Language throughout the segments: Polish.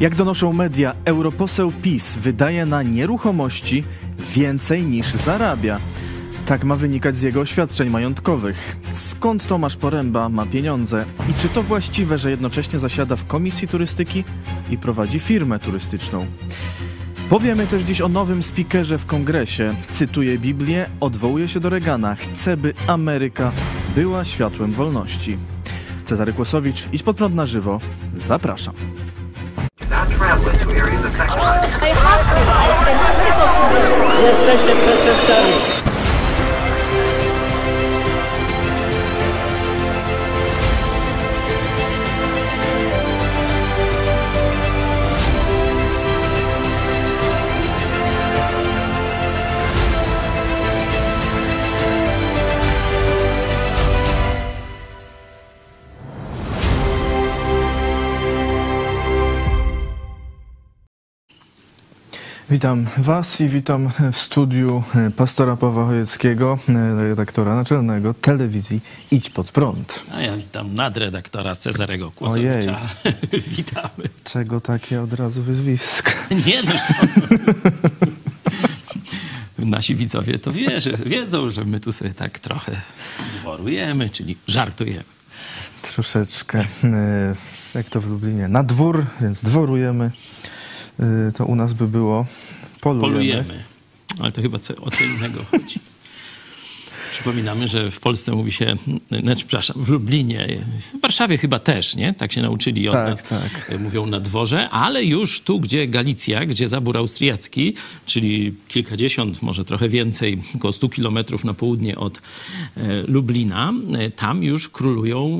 Jak donoszą media, europoseł PiS wydaje na nieruchomości więcej niż zarabia. Tak ma wynikać z jego oświadczeń majątkowych. Skąd Tomasz Poręba ma pieniądze i czy to właściwe, że jednocześnie zasiada w komisji turystyki i prowadzi firmę turystyczną? Powiemy też dziś o nowym speakerze w kongresie. Cytuje Biblię, odwołuje się do Reagana. Chce, by Ameryka była światłem wolności. Cezary Kłosowicz, idź pod prąd na żywo. Zapraszam. travelers to Yes, affected by... Jesteście Witam Was i witam w studiu pastora Pawła Chojeckiego, redaktora naczelnego telewizji Idź Pod Prąd. A ja witam nadredaktora Cezarego Kłosowicza. Witamy. Czego takie od razu wyzwiska? Nie no, Nasi widzowie to wierzy, wiedzą, że my tu sobie tak trochę dworujemy, czyli żartujemy. Troszeczkę, e, jak to w Lublinie, na dwór, więc dworujemy. E, To u nas by było polujemy. Polujemy. Ale to chyba o co innego chodzi. Przypominamy, że w Polsce mówi się, znaczy, przepraszam, w Lublinie, w Warszawie chyba też, nie? Tak się nauczyli od Tak, nas. tak. Mówią na dworze, ale już tu, gdzie Galicja, gdzie zabór austriacki, czyli kilkadziesiąt, może trochę więcej, około 100 kilometrów na południe od e, Lublina, e, tam już królują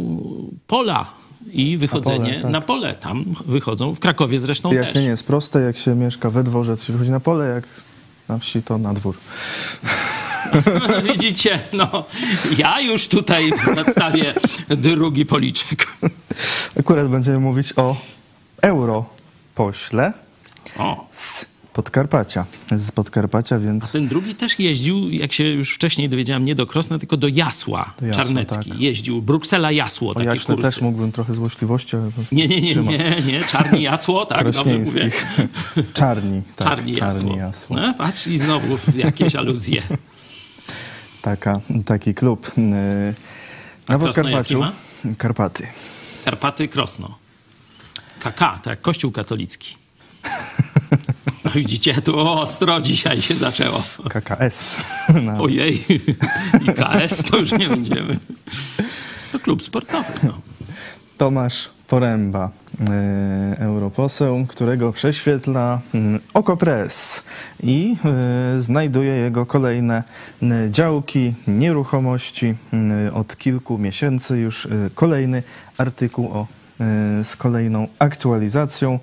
pola i wychodzenie pole, tak. na pole. Tam wychodzą, w Krakowie zresztą też. Wyjaśnienie jest proste, jak się mieszka we dworze, to się wychodzi na pole, jak na wsi, to na dwór. Widzicie, no ja już tutaj nadstawię drugi policzek. Akurat będziemy mówić o europośle O, z Podkarpacia. Z Podkarpacia, więc ten drugi też jeździł, jak się już wcześniej dowiedziałem, nie do Krosna, tylko do Jasła. Do Jasła, Czarnecki tak. jeździł. Bruksela Jasło, o takie Jaśle kursy. też mógłbym trochę złośliwości, ale Nie, nie, nie, nie, nie, Czarni Jasło, tak, dobrze mówię. Czarni, tak, Czarni Jasło. jasło. No, patrz i znowu jakieś aluzje. Taka, taki klub. Yy, Na A Podkarpaciu. Karpaty. Karpaty Krosno. KK, to jak Kościół katolicki. No widzicie, tu ostro dzisiaj się zaczęło. KKS. Na Ojej, i KS to już nie będziemy. To klub sportowy. No. Tomasz Poręba, e, europoseł, którego prześwietla mm, Okopres i e, znajduje jego kolejne e, działki, nieruchomości. Od kilku miesięcy już kolejny artykuł o, z kolejną aktualizacją.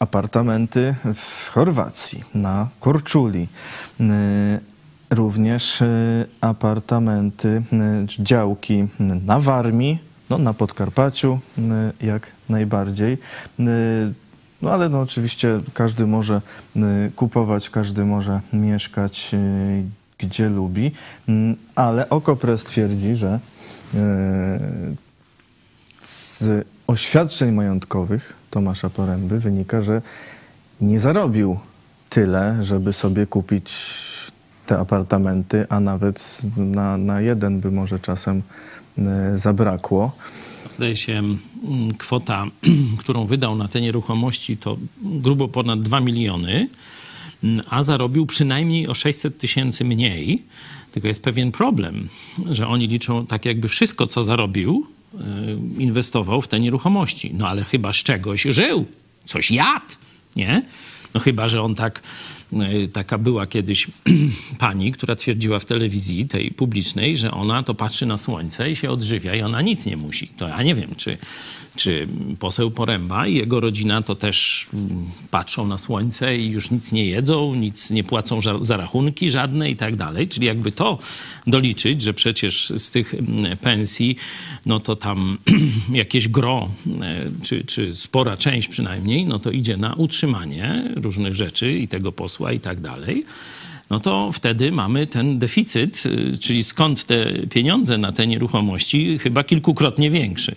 Apartamenty w Chorwacji, na Korczuli. E, Również e, apartamenty, czy działki na Warmii, no, na Podkarpaciu jak najbardziej. No ale no, oczywiście każdy może kupować, każdy może mieszkać gdzie lubi, Mm, ale Okopres twierdzi, że z oświadczeń majątkowych Tomasza Poręby wynika, że nie zarobił tyle, żeby sobie kupić te apartamenty, a nawet na, na jeden by może czasem e, zabrakło. Zdaje się, mm, kwota, którą wydał na te nieruchomości, to grubo ponad 2 miliony, mm, a zarobił przynajmniej o 600 tysięcy mniej. Tylko jest pewien problem, że oni liczą tak, jakby wszystko, co zarobił, inwestował w te nieruchomości. No ale chyba z czegoś żył, coś jadł, nie? No chyba, że on tak, y, taka była kiedyś pani, która twierdziła w telewizji tej publicznej, że ona to patrzy na słońce i się odżywia i ona nic nie musi. To ja nie wiem, czy, czy poseł Poręba i jego rodzina to też mm, patrzą na słońce i już nic nie jedzą, nic nie płacą za rachunki żadne i tak dalej. Czyli jakby to doliczyć, że przecież z tych mm, pensji, no to tam jakieś gro, e, czy, czy spora część przynajmniej, no to idzie na utrzymanie różnych rzeczy i tego posła i tak dalej no to wtedy mamy ten deficyt, y, czyli skąd te pieniądze na te nieruchomości, chyba kilkukrotnie większy.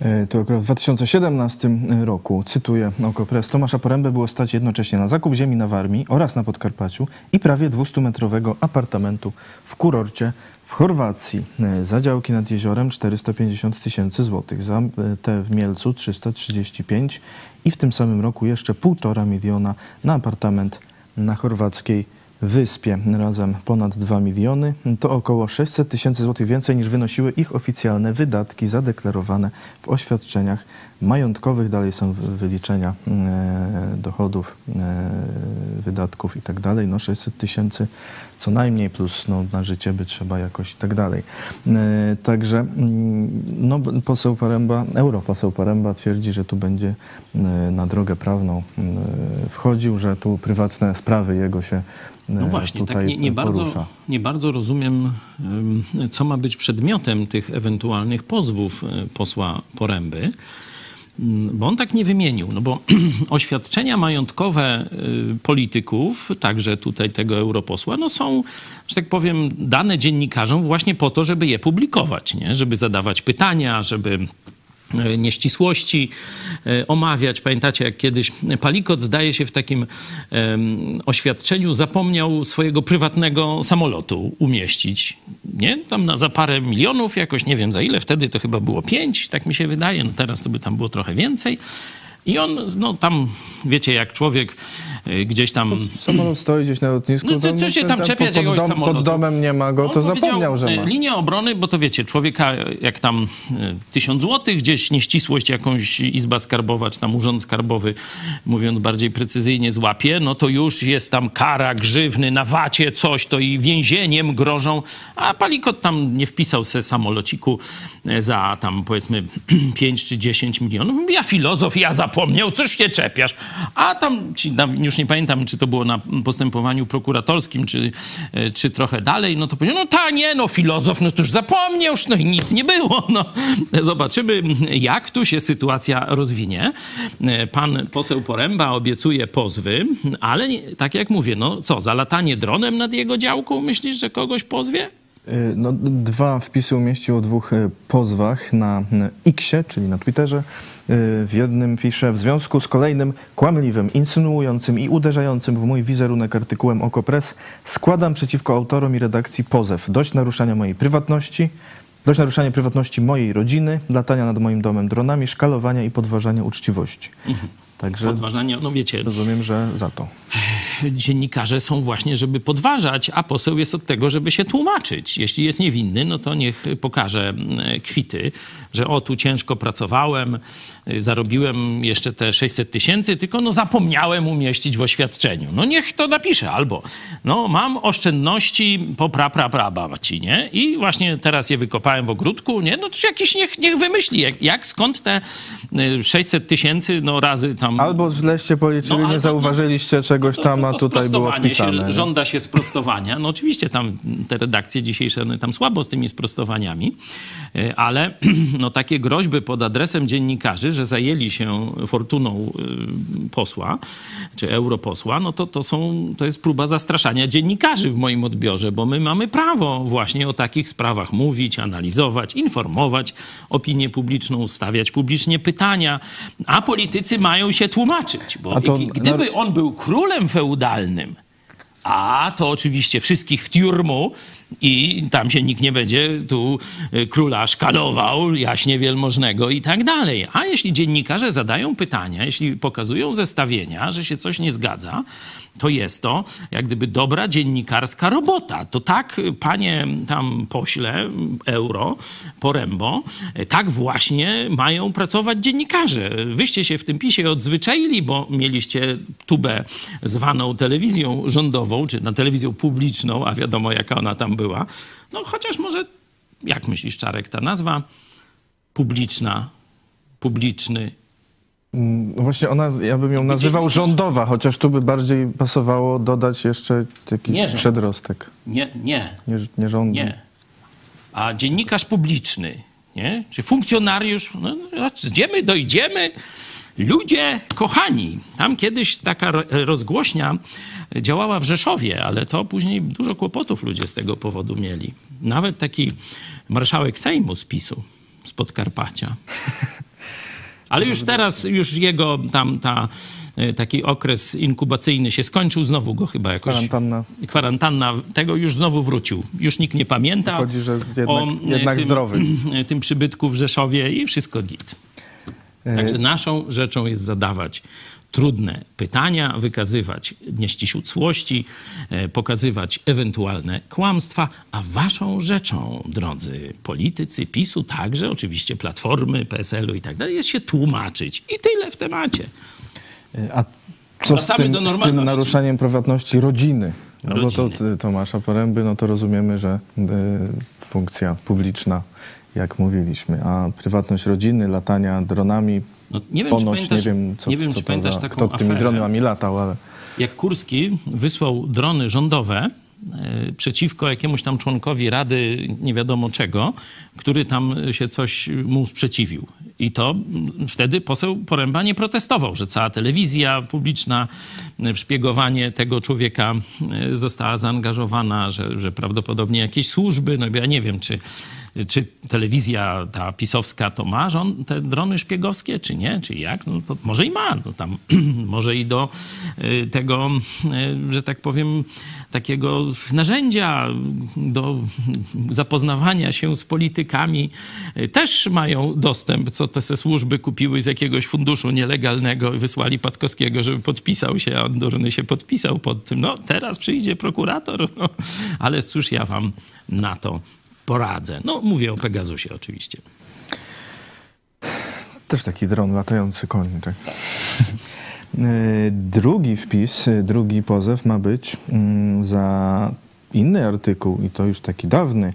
E, to w 2017 roku, cytuję Okopres, Tomasza Porębę było stać jednocześnie na zakup ziemi na Warmii oraz na Podkarpaciu i prawie 200-metrowego apartamentu w kurorcie w Chorwacji. E, za działki nad jeziorem 450 tysięcy złotych, za e, te w Mielcu 335 i w tym samym roku jeszcze 1,5 miliona na apartament na chorwackiej wyspie. Razem ponad 2 miliony. To około 600 tysięcy złotych więcej niż wynosiły ich oficjalne wydatki zadeklarowane w oświadczeniach majątkowych. Dalej są wyliczenia e, dochodów, e, wydatków i tak dalej. No 600 tysięcy co najmniej plus no, na życie by trzeba jakoś i tak dalej. E, także mm, no, poseł Paremba, europoseł Paremba twierdzi, że tu będzie na drogę prawną wchodził, że tu prywatne sprawy jego się no właśnie, tak nie, nie, bardzo, nie bardzo rozumiem, co ma być przedmiotem tych ewentualnych pozwów posła Poręby. Bo on tak nie wymienił, no bo oświadczenia majątkowe y, polityków, także tutaj tego europosła, no są, że tak powiem, dane dziennikarzom właśnie po to, żeby je publikować, nie? żeby zadawać pytania, żeby E, nieścisłości e, omawiać. Pamiętacie, jak kiedyś Palikot, zdaje się, w takim oświadczeniu zapomniał swojego prywatnego samolotu umieścić. Nie? Tam na, za parę milionów, jakoś nie wiem za ile, wtedy to chyba było pięć, tak mi się wydaje, no teraz to by tam było trochę więcej. I on, no tam, wiecie, jak człowiek gdzieś tam... Samolot stoi gdzieś na lotnisku. No to co się tam czepiać pod, jakiegoś dom? Pod domem nie ma go, to zapomniał, że ma. Y, Linia obrony, bo to wiecie, człowieka jak tam tysiąc złotych, gdzieś nieścisłość jakąś izba skarbowa, czy tam urząd skarbowy, mówiąc bardziej precyzyjnie, złapie, no to już jest tam kara, grzywny, na wacie coś, to i więzieniem grożą, a Palikot tam nie wpisał se samolociku za tam powiedzmy 5 czy 10 milionów. Ja filozof, ja zapomniał, coś się czepiasz. A tam, ci, już nie pamiętam, czy to było na postępowaniu prokuratorskim, czy, e, czy trochę dalej, no to powiedział, no ta nie, no filozof, no to już zapomniał, no i nic nie było. No. Zobaczymy, jak tu się sytuacja rozwinie. E, pan poseł Poręba obiecuje pozwy, ale tak jak mówię, no co, za latanie dronem nad jego działką myślisz, że kogoś pozwie? Y, no, dwa wpisy umieścił o dwóch y, pozwach na Xie, czyli na Twitterze. Y, w jednym pisze, w związku z kolejnym kłamliwym, insynuującym i uderzającym w mój wizerunek artykułem Okopres składam przeciwko autorom i redakcji pozew. Dość naruszania mojej prywatności, dość naruszania prywatności mojej rodziny, latania nad moim domem dronami, szkalowania i podważania uczciwości. Mhm. Także podważania, no wiecie. Rozumiem, że za to. Dziennikarze są właśnie, żeby podważać, a poseł jest od tego, żeby się tłumaczyć. Jeśli jest niewinny, no to niech pokaże mm, kwity, że o, tu ciężko pracowałem, y, zarobiłem jeszcze te 600 tysięcy, tylko no zapomniałem umieścić w oświadczeniu. No niech to napisze, albo no mam oszczędności po pra, pra, pra babci, nie? I właśnie teraz je wykopałem w ogródku, nie? No to jakiś niech, niech wymyśli, jak, jak skąd te 600 y, tysięcy, no razy tam... Albo źleście policzyli, no, nie zauważyliście czegoś tam, a tutaj było wpisane. Się, żąda się sprostowania. No oczywiście tam te redakcje dzisiejsze, one tam słabo z tymi sprostowaniami, y, ale no no, takie groźby pod adresem dziennikarzy, że zajęli się fortuną y, posła czy europosła, no to, to, są, to jest próba zastraszania dziennikarzy w moim odbiorze, bo my mamy prawo właśnie o takich sprawach mówić, analizować, informować opinię publiczną, stawiać publicznie pytania, a politycy mają się tłumaczyć, bo to... gdyby on był królem feudalnym, a to oczywiście wszystkich w tiurmu i tam się nikt nie będzie tu y, króla szkalował, jaśnie wielmożnego i tak dalej. A jeśli dziennikarze zadają pytania, jeśli pokazują zestawienia, że się coś nie zgadza, to jest to jak gdyby dobra dziennikarska robota. To tak, panie tam pośle euro, porębo, tak właśnie mają pracować dziennikarze. Wyście się w tym pisie odzwyczaili, bo mieliście tubę zwaną telewizją rządową, czy na telewizją publiczną, a wiadomo jaka ona tam była. No chociaż może, jak myślisz Czarek, ta nazwa publiczna, publiczny, no właśnie ona, ja bym ją nazywał rządowa, chociaż tu by bardziej pasowało dodać jeszcze jakiś nie przedrostek. Nie, nie. Nie, nie rządu. Nie. A dziennikarz publiczny, nie? Czy funkcjonariusz, no, no gdzie my dojdziemy? Ludzie kochani. Tam kiedyś taka rozgłośnia działała w Rzeszowie, ale to później dużo kłopotów ludzie z tego powodu mieli. Nawet taki marszałek Sejmu z PiSu, z Podkarpacia. Ale już teraz, już jego tam ta, y, taki okres inkubacyjny się skończył, znowu go chyba jakoś... Kwarantanna. Kwarantanna, tego już znowu wrócił. Już nikt nie pamięta. Chodzi, że jednak, o, y, jednak tym, zdrowy. tym przybytku w Rzeszowie i wszystko git. E, Także naszą rzeczą jest zadawać trudne pytania, wykazywać nieścisłości, e, pokazywać ewentualne kłamstwa, a waszą rzeczą, drodzy politycy PiSu, także oczywiście Platformy, PSL-u i tak dalej, jest się tłumaczyć. I tyle w temacie. A co z tym, z tym naruszaniem prywatności rodziny? No bo to Rodziny. Tomasza Poręby, no to rozumiemy, że y, funkcja publiczna, jak mówiliśmy, a prywatność rodziny, latania dronami, No, nie wiem, ponoć nie wiem, co, nie wiem, co czy pamiętasz za, taką kto tymi dronami latał, ale jak Kurski wysłał drony rządowe e, przeciwko jakiemuś tam członkowi Rady nie wiadomo czego, który tam się coś mu sprzeciwił. I to wtedy poseł Poręba nie protestował, że cała telewizja publiczna w szpiegowanie tego człowieka e, została zaangażowana, że, że prawdopodobnie jakieś służby, no ja nie wiem, czy czy telewizja ta pisowska to ma te drony szpiegowskie, czy nie, czy jak? No to może i ma. No tam, może i do y, tego, y, że tak powiem, takiego narzędzia do zapoznawania się z politykami y, też mają dostęp, co te służby kupiły z jakiegoś funduszu nielegalnego i wysłali Patkowskiego, żeby podpisał się, a on durny się podpisał pod tym. No teraz przyjdzie prokurator, no, ale cóż ja wam na to poradzę. No, mówię o Pegasusie oczywiście. też taki dron latający koń. Tak. Y, Drugi wpis, y, drugi pozew ma być mm, za inny artykuł i to już taki dawny.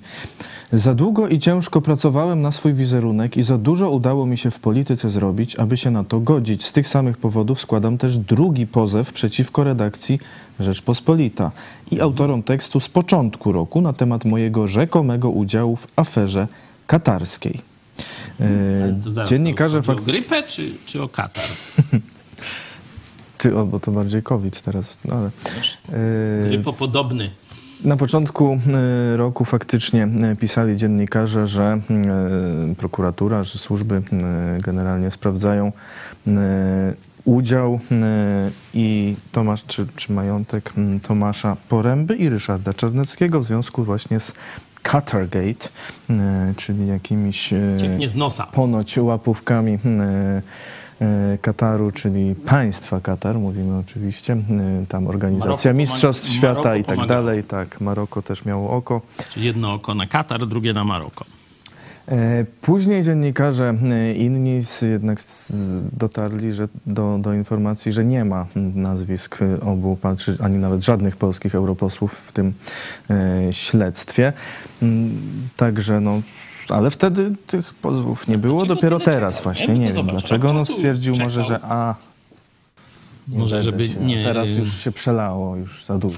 Za długo i ciężko pracowałem na swój wizerunek i za dużo udało mi się w polityce zrobić, aby się na to godzić. Z tych samych powodów składam też drugi pozew przeciwko redakcji Rzeczpospolita i autorom tekstu z początku roku na temat mojego rzekomego udziału w aferze katarskiej. To zaraz, Dziennikarze to o grypę czy, czy o katar? Ty, o, bo to bardziej COVID teraz, no ale... Yy, Grypopodobny. Na początku y, roku faktycznie y, pisali dziennikarze, że y, prokuratura, że służby generalnie sprawdzają udział i Tomasz, czy, czy majątek Tomasza Poręby i Ryszarda Czarneckiego w związku właśnie z Qatargate, y, czyli jakimiś Cieknie z nosa. ponoć łapówkami Kataru, czyli państwa Katar, mówimy oczywiście, y, tam organizacja Maroko Mistrzostw pomaga- Świata Maroko i tak pomagało. dalej, tak, Maroko też miało oko. Czyli jedno oko na Katar, drugie na Maroko. E, Później dziennikarze e, inni jednak dotarli że do, do informacji, że nie ma nazwisk obu, ani nawet żadnych polskich europosłów w tym e, śledztwie. Mm, Także no, ale wtedy tych pozwów nie było, dlaczego dopiero teraz czekał? właśnie, Ja nie wiem dlaczego. Czasu stwierdził może, czekał. że a, nie Może, żeby się, nie- Teraz już się przelało, już za dużo.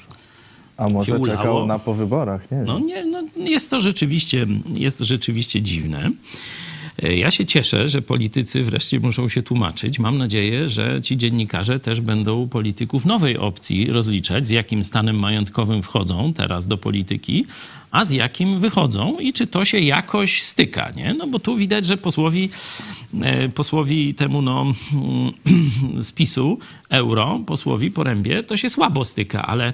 A może ulało. czekał na po wyborach, nie wiem. No nie, no jest to rzeczywiście, jest to rzeczywiście dziwne. E, Ja się cieszę, że politycy wreszcie muszą się tłumaczyć. Mam nadzieję, że ci dziennikarze też będą polityków nowej opcji rozliczać, z jakim stanem majątkowym wchodzą teraz do polityki, a z jakim wychodzą i czy to się jakoś styka, nie? No bo tu widać, że posłowi, e, posłowi temu no, z PiSu, euro, posłowi Porębie, to się słabo styka, ale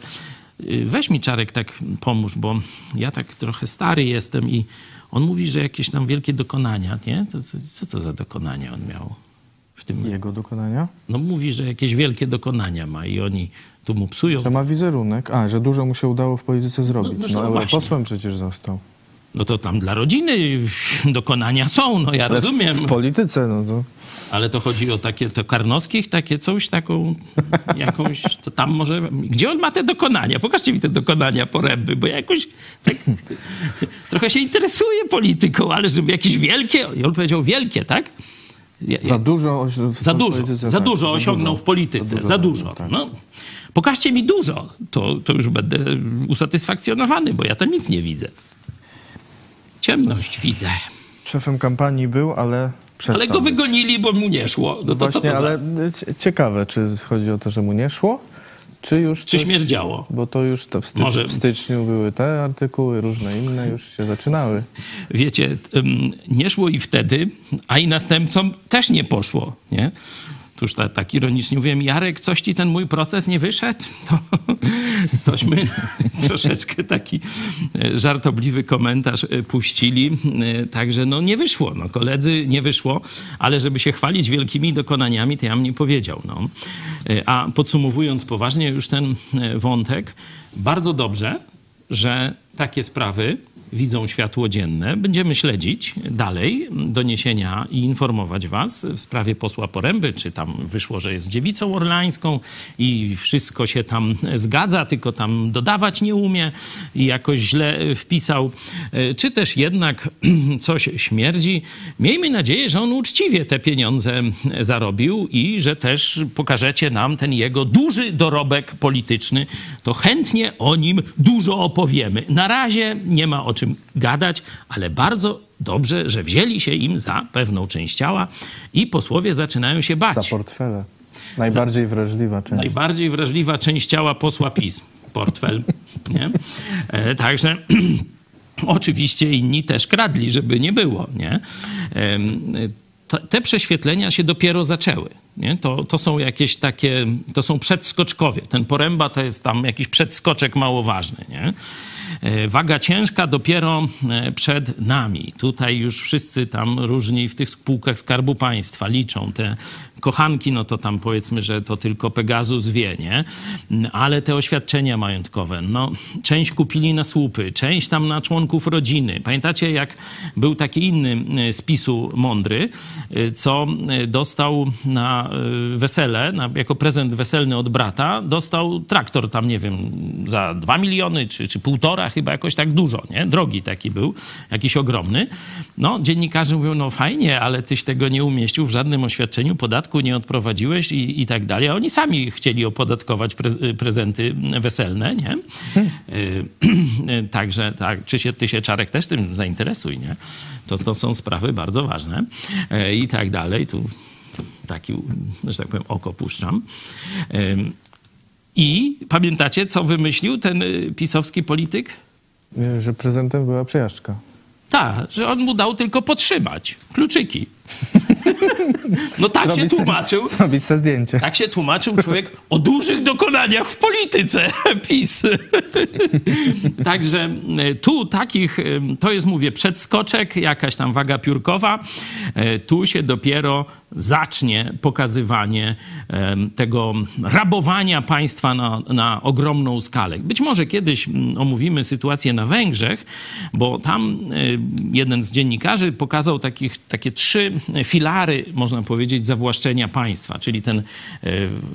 y, weź mi Czarek tak pomóż, bo ja tak trochę stary jestem i on mówi, że jakieś tam wielkie dokonania, nie? To, co, co to za dokonania on miał w tym? Jego dokonania? No mówi, że jakieś wielkie dokonania ma i oni tu mu psują. Że ma wizerunek. A, że dużo mu się udało w polityce zrobić. No, No, no no europosłem przecież został. No to tam dla rodziny dokonania są, no ja Ale rozumiem. W polityce, no to... Ale to chodzi o takie, to Karnowskich, takie coś, taką jakąś, to tam może, gdzie on ma te dokonania? Pokażcie mi te dokonania poręby, bo ja jakoś tak, trochę się interesuję polityką, ale żeby jakieś wielkie, i on powiedział wielkie, tak? Ja- Za dużo... za dużo, polityce, za tak, dużo osiągnął dużo. w polityce, za dużo. tak. No, pokażcie mi dużo, to, to już będę usatysfakcjonowany, bo ja tam nic nie widzę. Ciemność widzę. Szefem kampanii był, ale Ale go wygonili, bo mu nie szło. No to co Właśnie, to za... ale cie- ciekawe, czy chodzi o to, że mu nie szło, Czy już Czy coś- śmierdziało? Bo to już to w, styczniu, Może- w styczniu były te artykuły, różne inne już się zaczynały. Wiecie, nie szło i wtedy, a i następcom też nie poszło, nie? Tuż ta, tak ironicznie mówiłem, Jarek, coś ci ten mój proces nie wyszedł? To, tośmy troszeczkę taki e, żartobliwy komentarz e, puścili. E, Także no nie wyszło, no koledzy nie wyszło, ale żeby się chwalić wielkimi dokonaniami, to ja bym nie powiedział. No. A podsumowując poważnie już ten wątek, bardzo dobrze, że takie sprawy widzą światło dzienne. Będziemy śledzić dalej doniesienia i informować was w sprawie posła Poręby, czy tam wyszło, że jest dziewicą orlańską i wszystko się tam zgadza, tylko tam dodawać nie umie i jakoś źle wpisał, E, czy też jednak coś śmierdzi. Miejmy nadzieję, że on uczciwie te pieniądze zarobił i że też pokażecie nam ten jego duży dorobek polityczny, to chętnie o nim dużo opowiemy. Na razie nie ma o czym gadać, ale bardzo dobrze, że wzięli się im za pewną część ciała i posłowie zaczynają się Za bać. portfele. Najbardziej wrażliwa część. Najbardziej wrażliwa część ciała posła PiS. Portfel. Nie? E, także oczywiście inni też kradli, żeby nie było. Nie? To- Te prześwietlenia się dopiero zaczęły. Nie? To, to są jakieś takie, to są przedskoczkowie. Ten poręba to jest tam jakiś przedskoczek mało ważny. Nie? E, Waga ciężka dopiero e, przed nami. Tutaj już wszyscy tam różni w tych spółkach Skarbu Państwa liczą te kochanki, no to tam powiedzmy, że to tylko Pegasus wie, nie? Ale te oświadczenia majątkowe, no część kupili na słupy, część tam na członków rodziny. Pamiętacie, jak był taki inny e, z PiSu mądry, e, co e, dostał na wesele, na, jako prezent weselny od brata, dostał traktor tam, nie wiem, za 2 miliony czy, czy półtora, chyba jakoś tak dużo, nie? Drogi taki był, jakiś ogromny. No, dziennikarze mówią, no fajnie, ale tyś tego nie umieścił w żadnym oświadczeniu, podatku nie odprowadziłeś i, i tak dalej. A oni sami chcieli opodatkować prez, prezenty weselne, nie? Y, Także, tak, czy się, ty się, Czarek, też tym zainteresuj, nie? To, to są sprawy bardzo ważne E, i tak dalej. Tu taki, że tak powiem, oko puszczam. Ym, I pamiętacie, co wymyślił ten y, pisowski polityk? Że prezentem była przejażdżka. Tak, że on mu dał tylko potrzymać kluczyki. No tak się Zrobić se- tłumaczył. Zrobić sobie zdjęcie. Tak się tłumaczył człowiek o dużych dokonaniach w polityce PiS. Także e, tu takich, e, to jest mówię przedskoczek, jakaś tam waga piórkowa. E, Tu się dopiero zacznie pokazywanie tego rabowania państwa na, na ogromną skalę. Być może kiedyś omówimy sytuację na Węgrzech, bo tam jeden z dziennikarzy pokazał takich, takie trzy filary, można powiedzieć, zawłaszczenia państwa, czyli ten e,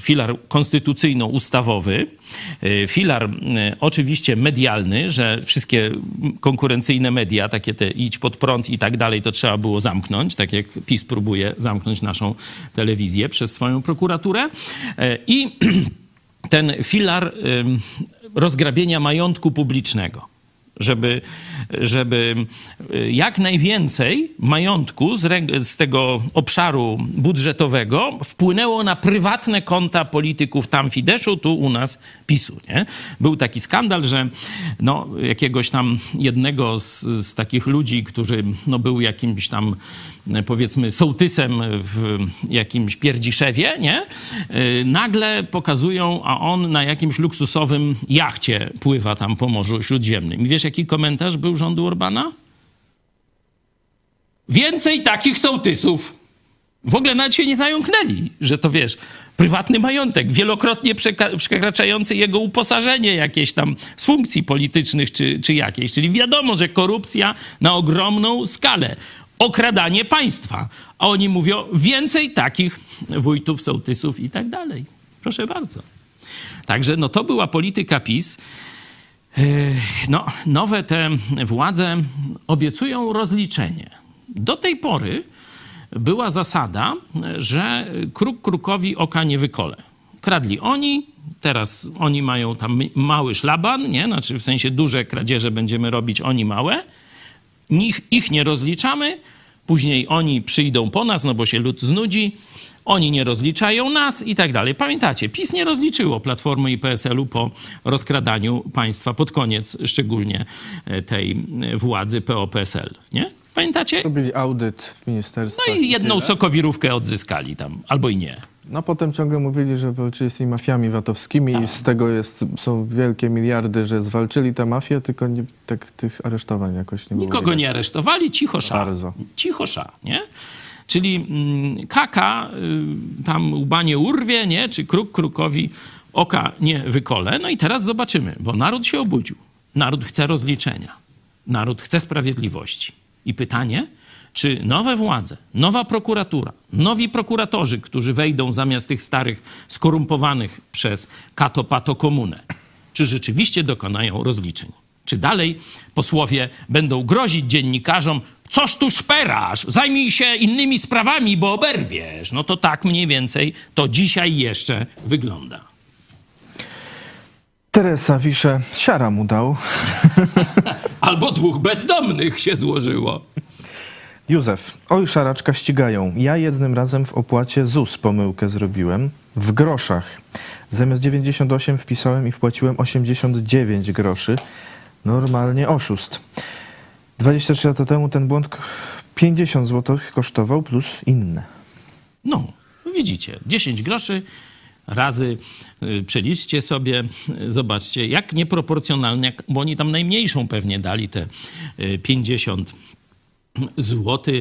filar konstytucyjno-ustawowy, e, filar e, oczywiście medialny, że wszystkie konkurencyjne media, takie te idź pod prąd i tak dalej, to trzeba było zamknąć, tak jak PiS próbuje zamknąć naszą telewizję przez swoją prokuraturę. I ten filar rozgrabienia majątku publicznego żeby, żeby y, jak najwięcej majątku z, z tego obszaru budżetowego wpłynęło na prywatne konta polityków tam Fideszu, tu u nas PiSu. Nie? Był taki skandal, że no, jakiegoś tam jednego z, z takich ludzi, który no, był jakimś tam powiedzmy sołtysem w jakimś Pierdziszewie, nie? Y, Nagle pokazują, a on na jakimś luksusowym jachcie pływa tam po Morzu Śródziemnym. I wiesz, jaki komentarz był rządu Orbana? Więcej takich sołtysów. W ogóle nawet się nie zająknęli, że to wiesz, prywatny majątek, wielokrotnie przekraczający jego uposażenie jakieś tam z funkcji politycznych czy, czy jakiejś. Czyli wiadomo, że korupcja na ogromną skalę, okradanie państwa. A oni mówią, więcej takich wójtów, sołtysów i tak dalej. Proszę bardzo. Także no to była polityka PiS. Ech, No, nowe te władze obiecują rozliczenie. Do tej pory była zasada, że kruk krukowi oka nie wykole. Kradli oni, teraz oni mają tam mały szlaban, nie? Znaczy w sensie duże kradzieże będziemy robić, oni małe. Nich, ich nie rozliczamy, Później oni przyjdą po nas, no bo się lud znudzi. Oni nie rozliczają nas i tak dalej. Pamiętacie, PiS nie rozliczyło Platformy i PSL-u po rozkradaniu państwa pod koniec szczególnie e, tej e, władzy PO-PSL, nie? Pamiętacie? Robili audyt w ministerstwie. No i jedną sokowirówkę odzyskali tam, albo i nie. No potem ciągle mówili, że walczyli z tymi mafiami VAT-owskimi Tak. i z tego jest, są wielkie miliardy, że zwalczyli tę mafię, tylko nie, tak, tych aresztowań jakoś nie było. Nikogo nie aresztowali, cicho sza. Bardzo. Cicho sza, nie? Czyli mm, kaka y, tam łba nie urwie, nie? Czy kruk krukowi oka nie wykole. No i teraz zobaczymy, bo naród się obudził. Naród chce rozliczenia. Naród chce sprawiedliwości. I pytanie, czy nowe władze, nowa prokuratura, nowi prokuratorzy, którzy wejdą zamiast tych starych, skorumpowanych przez kato-pato komunę, czy rzeczywiście dokonają rozliczeń? Czy dalej posłowie będą grozić dziennikarzom, coż tu szperasz, zajmij się innymi sprawami, bo oberwiesz. No to tak mniej więcej to dzisiaj jeszcze wygląda. Teresa pisze, siara mu dał. Albo dwóch bezdomnych się złożyło. Józef, oj szaraczka ścigają. Ja jednym razem w opłacie ZUS pomyłkę zrobiłem. W groszach. Zamiast 98 wpisałem i wpłaciłem 89 groszy. Normalnie oszust. 23 lata temu ten błąd k- 50 zł kosztował plus inne. No, widzicie, 10 groszy razy y, przeliczcie sobie, y, zobaczcie, jak nieproporcjonalnie, bo oni tam najmniejszą pewnie dali te y, 50 zł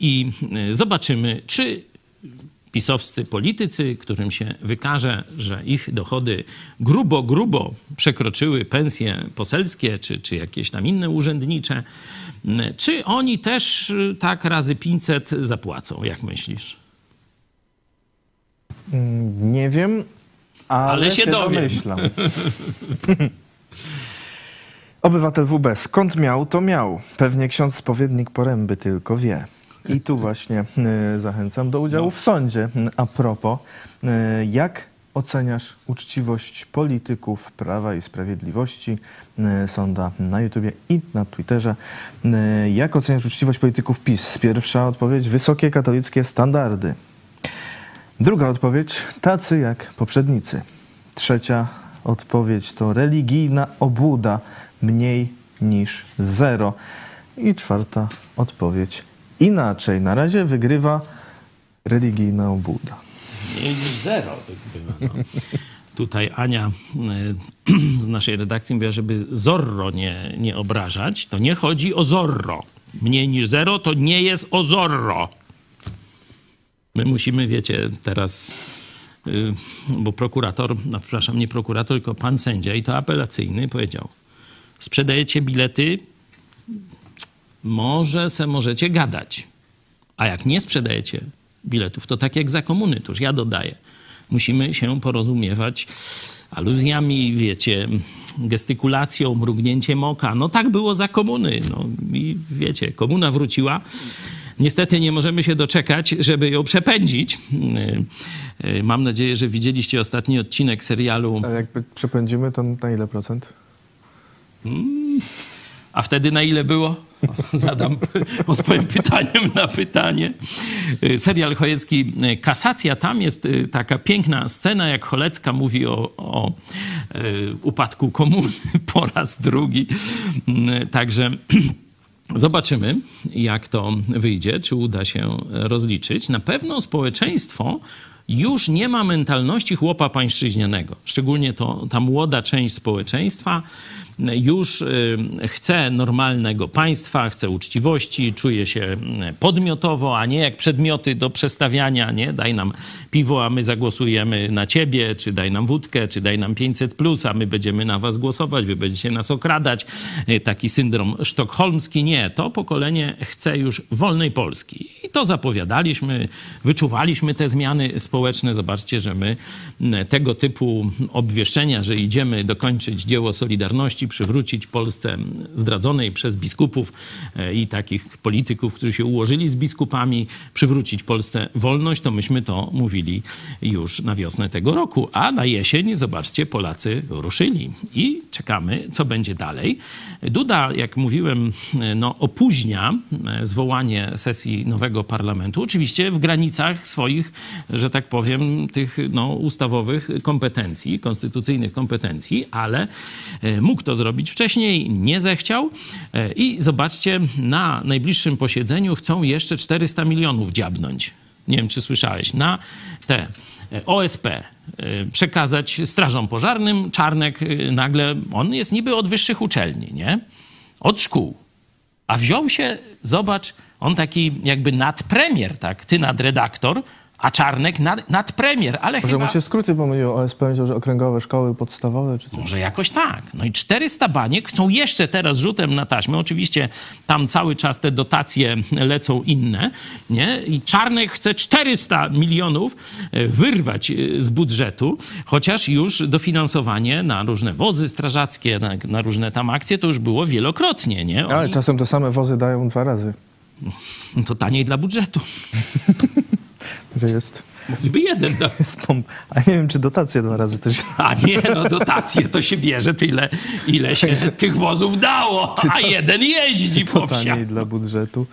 i y, zobaczymy, czy pisowscy politycy, którym się wykaże, że ich dochody grubo, grubo przekroczyły pensje poselskie czy, czy jakieś tam inne urzędnicze, czy oni też y, tak razy 500 zapłacą, jak myślisz? Nie wiem, ale, Ale się dowiem. domyślam. Obywatel WB, skąd miał, to miał. Pewnie ksiądz spowiednik poręby tylko wie. I tu właśnie y, zachęcam do udziału w sądzie. Y, A propos, y, jak oceniasz uczciwość polityków Prawa i Sprawiedliwości? Y, Sonda na YouTubie i na Twitterze. Y, Jak oceniasz uczciwość polityków PiS? Pierwsza odpowiedź, wysokie katolickie standardy. Druga odpowiedź, tacy jak poprzednicy. Trzecia odpowiedź to religijna obłuda, mniej niż zero. I czwarta odpowiedź, inaczej. Na razie wygrywa religijna obłuda. Mniej niż zero. wygrywa, No. Tutaj Ania y, z naszej redakcji mówiła, żeby Zorro nie, nie obrażać. To nie chodzi o Zorro. Mniej niż zero to nie jest o Zorro. My musimy, wiecie, teraz, y, bo prokurator, no przepraszam, nie prokurator, tylko pan sędzia i to apelacyjny powiedział, sprzedajecie bilety, może se możecie gadać. A jak nie sprzedajecie biletów, to tak jak za komuny, to już ja dodaję. Musimy się porozumiewać aluzjami, wiecie, gestykulacją, mrugnięciem oka. No tak było za komuny. No i wiecie, komuna wróciła. Niestety nie możemy się doczekać, żeby ją przepędzić. Mam nadzieję, że widzieliście ostatni odcinek serialu. A jak przepędzimy, to na ile procent? A wtedy na ile było? Zadam, odpowiem pytaniem na pytanie. Y, Serial Chojecki y, Kasacja. Tam jest y, taka piękna scena, jak Cholecka mówi o, o upadku komuny po raz drugi. Y, Także zobaczymy, jak to wyjdzie, czy uda się rozliczyć. Na pewno społeczeństwo już nie ma mentalności chłopa pańszczyźnianego. Szczególnie to, ta młoda część społeczeństwa już y, chce normalnego państwa, chce uczciwości, czuje się y, podmiotowo, a nie jak przedmioty do przestawiania, nie? Daj nam piwo, a my zagłosujemy na ciebie, czy daj nam wódkę, czy daj nam 500 plus, a my będziemy na was głosować, wy będziecie nas okradać. Taki syndrom sztokholmski. Nie, to pokolenie chce już wolnej Polski. I To zapowiadaliśmy, wyczuwaliśmy te zmiany społeczne. Zobaczcie, że my tego typu obwieszczenia, że idziemy dokończyć dzieło Solidarności, przywrócić Polsce zdradzonej przez biskupów e, i takich polityków, którzy się ułożyli z biskupami, przywrócić Polsce wolność, to myśmy to mówili już na wiosnę tego roku. A na jesień, zobaczcie, Polacy ruszyli i czekamy, co będzie dalej. Duda, jak mówiłem, no, opóźnia e, zwołanie sesji nowego parlamentu, oczywiście w granicach swoich, że tak powiem, tych no, ustawowych kompetencji, konstytucyjnych kompetencji, ale e, mógł to zrobić wcześniej, nie zechciał e, i zobaczcie, na najbliższym posiedzeniu chcą jeszcze 400 milionów dziabnąć. Nie wiem, czy słyszałeś, na te OSP przekazać strażom pożarnym. Czarnek nagle, on jest niby od wyższych uczelni, nie? Od szkół. A wziął się, zobacz, on taki jakby nadpremier, tak? Ty nadredaktor, a Czarnek nad, nadpremier, ale Może chyba... mu się skróty pomyliło, OSP powiedział, że okręgowe szkoły podstawowe czy coś. Może jakoś tak. No i 400 baniek chcą jeszcze teraz rzutem na taśmę. Oczywiście tam cały czas te dotacje lecą inne, nie? I Czarnek chce 400 milionów e, wyrwać e, z budżetu, chociaż już dofinansowanie na różne wozy strażackie, na, na różne tam akcje to już było wielokrotnie, nie? Ale Oni, czasem te same wozy dają dwa razy, to taniej dla budżetu. że jest, Mogliby jeden dać. jest pomp. A nie wiem, czy dotacje dwa razy też. A nie, no dotacje to się bierze tyle, ile się tych wozów dało, a jeden jeździ po taniej dla budżetu.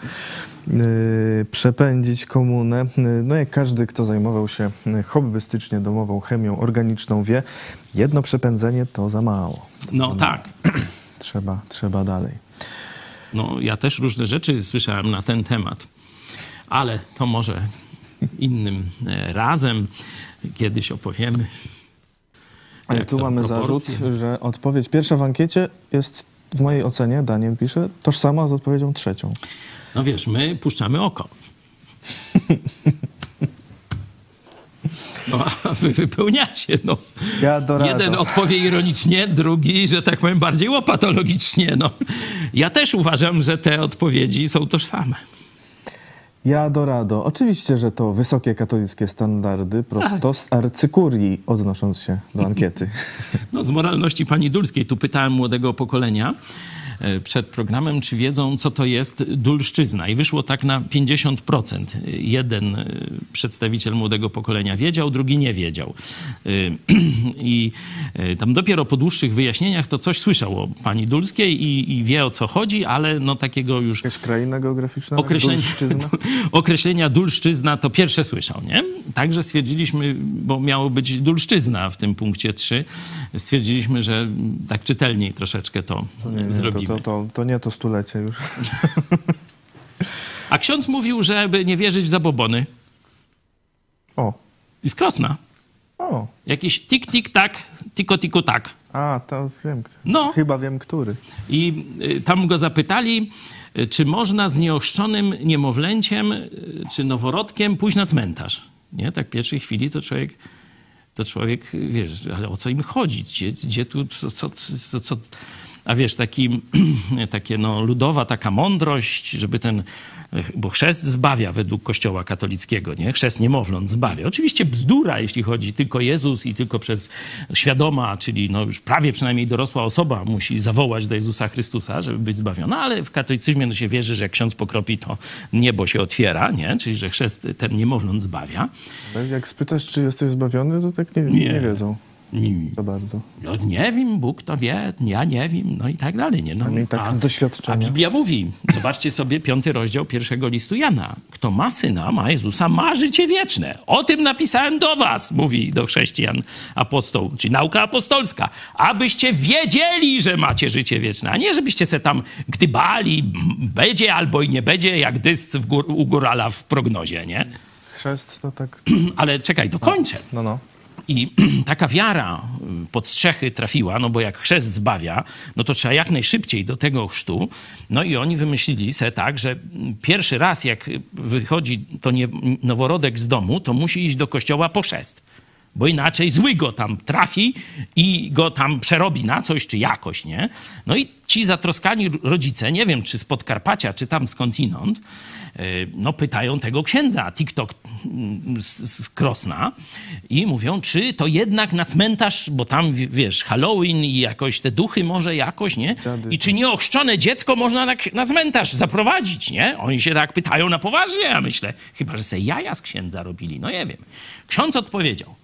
Yy, przepędzić komunę. Yy, no jak każdy, kto zajmował się yy, hobbystycznie domową chemią organiczną wie, jedno przepędzenie to za mało. No tak. Trzeba, trzeba dalej. No, ja też różne rzeczy słyszałem na ten temat, ale to może innym e, razem kiedyś opowiemy. Ale tu mamy proporcje. zarzut, że odpowiedź pierwsza w ankiecie jest w mojej ocenie, Daniel pisze, tożsama z odpowiedzią trzecią. No wiesz, my puszczamy oko. No, a wy wypełniacie, no. Ja. Jeden odpowie ironicznie, drugi, że tak powiem, bardziej łopatologicznie, no. Ja też uważam, że te odpowiedzi są tożsame. Ja dorado. Oczywiście, że to wysokie katolickie standardy, prosto z arcykurii, odnosząc się do ankiety. No, z moralności pani Dulskiej. Tu pytałem młodego pokolenia przed programem, czy wiedzą, co to jest dulszczyzna. I wyszło tak na 50%. Jeden e, przedstawiciel młodego pokolenia wiedział, drugi nie wiedział. E, I e, tam dopiero po dłuższych wyjaśnieniach to coś słyszał o pani Dulskiej i, i wie, o co chodzi, ale no takiego już Jakaś kraina geograficzna? określenia, Dulszczyzna? określenia dulszczyzna to pierwsze słyszał, nie? Także stwierdziliśmy, bo miało być dulszczyzna w tym punkcie 3, stwierdziliśmy, że tak czytelniej troszeczkę to, Nie, nie, zrobimy. To, to, to, nie to stulecie już. A ksiądz mówił, żeby nie wierzyć w zabobony. O, I z Krosna. o. Jakiś tik, tik, tak, tiko, tiko, tak. A, to wiem. No. Chyba wiem, który. I y, tam go zapytali, y, czy można z nieochrzczonym niemowlęciem y, czy noworodkiem pójść na cmentarz. Nie? Tak w pierwszej chwili to człowiek, to człowiek, wiesz, ale o co im chodzi? Gdzie, gdzie tu, co, co, co, co? A wiesz, taki, takie no, ludowa taka mądrość, żeby ten, bo chrzest zbawia według kościoła katolickiego, nie? Chrzest niemowląt zbawia. Oczywiście bzdura, jeśli chodzi tylko Jezus i tylko przez świadoma, czyli no już prawie przynajmniej dorosła osoba musi zawołać do Jezusa Chrystusa, żeby być zbawiona, ale w katolicyzmie no się wierzy, że jak ksiądz pokropi, to niebo się otwiera, nie? Czyli, że chrzest ten niemowląt zbawia. Jak spytasz, czy jesteś zbawiony, to tak nie, Nie. nie wiedzą za bardzo. No nie wiem, Bóg to wie, ja nie wiem, no i tak dalej. Nie? No, tak z a doświadczenia. Biblia mówi, zobaczcie sobie piąty rozdział pierwszego listu Jana. Kto ma syna, ma Jezusa, ma życie wieczne. O tym napisałem do was, mówi do chrześcijan apostoł, czyli nauka apostolska. Abyście wiedzieli, że macie życie wieczne, a nie żebyście se tam gdybali, będzie albo i nie będzie, jak dysc gór, u górala w prognozie, nie? Chrzest to tak... Ale czekaj, dokończę. No, no. I taka wiara y, pod strzechy trafiła, no bo jak chrzest zbawia, no to trzeba jak najszybciej do tego chrztu. No i oni wymyślili se tak, że pierwszy raz jak wychodzi to nie, noworodek z domu, to musi iść do kościoła po chrzest. bo inaczej zły go tam trafi i go tam przerobi na coś czy jakoś, nie? No i ci zatroskani rodzice, nie wiem czy z Podkarpacia, czy tam skądinąd, no pytają tego księdza TikTok mm, z, z Krosna i mówią, czy to jednak na cmentarz, bo tam wiesz, Halloween i jakoś te duchy może jakoś, nie? I czy nieochrzczone dziecko można na, na cmentarz zaprowadzić, nie? Oni się tak pytają na poważnie, ja myślę, chyba, że se jaja z księdza robili, no nie wiem. Ksiądz odpowiedział,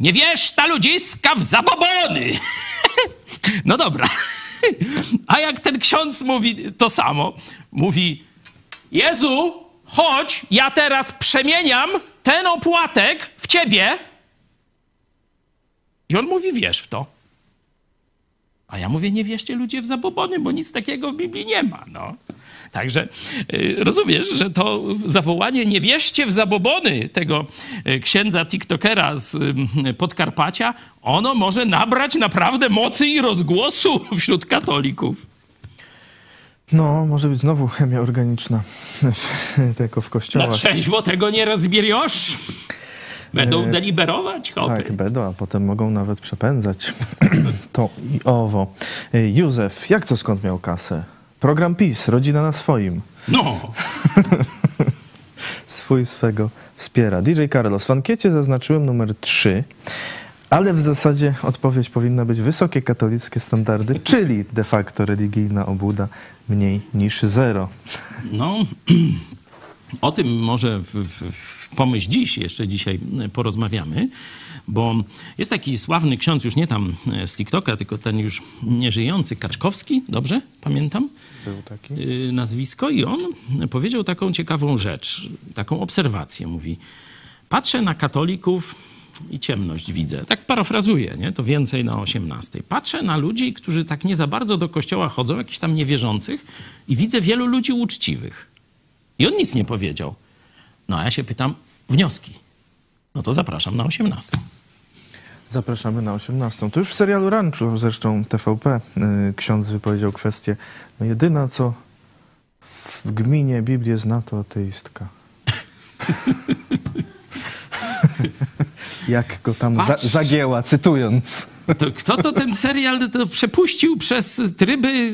nie wiesz ta ludziska w zabobony. no dobra. A jak ten ksiądz mówi to samo, mówi: Jezu, chodź, ja teraz przemieniam ten opłatek w ciebie. I on mówi: Wierz w to. A ja mówię: Nie wierzcie ludzie w zabobony, bo nic takiego w Biblii nie ma. No. Także y, rozumiesz, że to zawołanie nie wierzcie w zabobony tego y, księdza TikTokera z y, Podkarpacia, ono może nabrać naprawdę mocy i rozgłosu wśród katolików. No, może być znowu chemia organiczna, tylko w kościołach. Na trzeźwo tego nie rozbieriesz. Będą e, deliberować, chopy. Tak, będą, a potem mogą nawet przepędzać to i owo. E, Józef, jak to skąd miał kasę? Program PiS, rodzina na swoim. No! Swój swego wspiera. DJ Carlos, w ankiecie zaznaczyłem numer 3, ale w zasadzie odpowiedź powinna być wysokie katolickie standardy, czyli de facto religijna obłuda mniej niż zero. No, o tym może w, w, w pomyśl dziś, jeszcze dzisiaj porozmawiamy. Bo jest taki sławny ksiądz, już nie tam e, z TikToka, tylko ten już nieżyjący, Kaczkowski, dobrze pamiętam? Był taki. E, nazwisko. I on powiedział taką ciekawą rzecz, taką obserwację. Mówi, patrzę na katolików i ciemność widzę. Tak parafrazuję, nie? to więcej na 18. Patrzę na ludzi, którzy tak nie za bardzo do kościoła chodzą, jakichś tam niewierzących i widzę wielu ludzi uczciwych. I on nic nie powiedział. No a ja się pytam, wnioski. No to zapraszam na 18. Zapraszamy na 18. To już w serialu Ranchu, zresztą TVP, yy, ksiądz wypowiedział kwestię, no jedyna co w gminie Biblię zna to ateistka. Jak go tam za, zagięła, cytując. To kto to ten serial to przepuścił przez tryby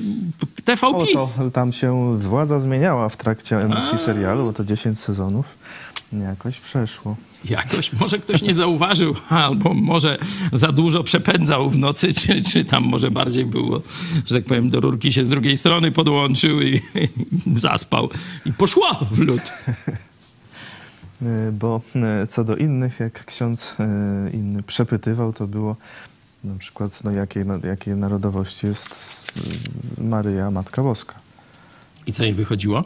TV O, to, tam się władza zmieniała w trakcie emisji A. serialu, bo to 10 sezonów. Jakoś przeszło. Jakoś, może ktoś nie zauważył, albo może za dużo przepędzał w nocy, czy, czy tam może bardziej było, że tak powiem, do rurki się z drugiej strony podłączył i, i zaspał. I poszło w lód. Bo e, co do innych, jak ksiądz e, inny przepytywał, to było na przykład, no jakiej, jakiej narodowości jest e, Maryja, Matka Boska. I co jej wychodziło?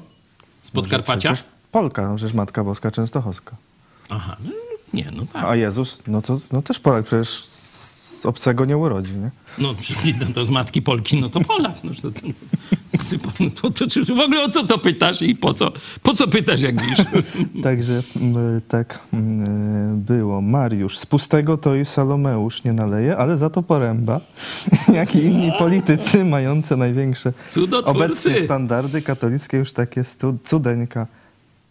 Z Podkarpacia? Polka, no przecież Matka Boska Częstochowska. Aha, no, nie, no tak. A Jezus, no to no też Polak, przecież z obcego nie urodzi, nie? No, no to z matki Polki, no to Polak. No, to, to, to, to, w ogóle o co to pytasz i po co, po co pytasz, jak widzisz? Także tak było. Mariusz, z pustego to i Salomeusz nie naleje, ale za to poręba, jak i inni politycy mające największe obecnie standardy katolickie, już takie cudeńka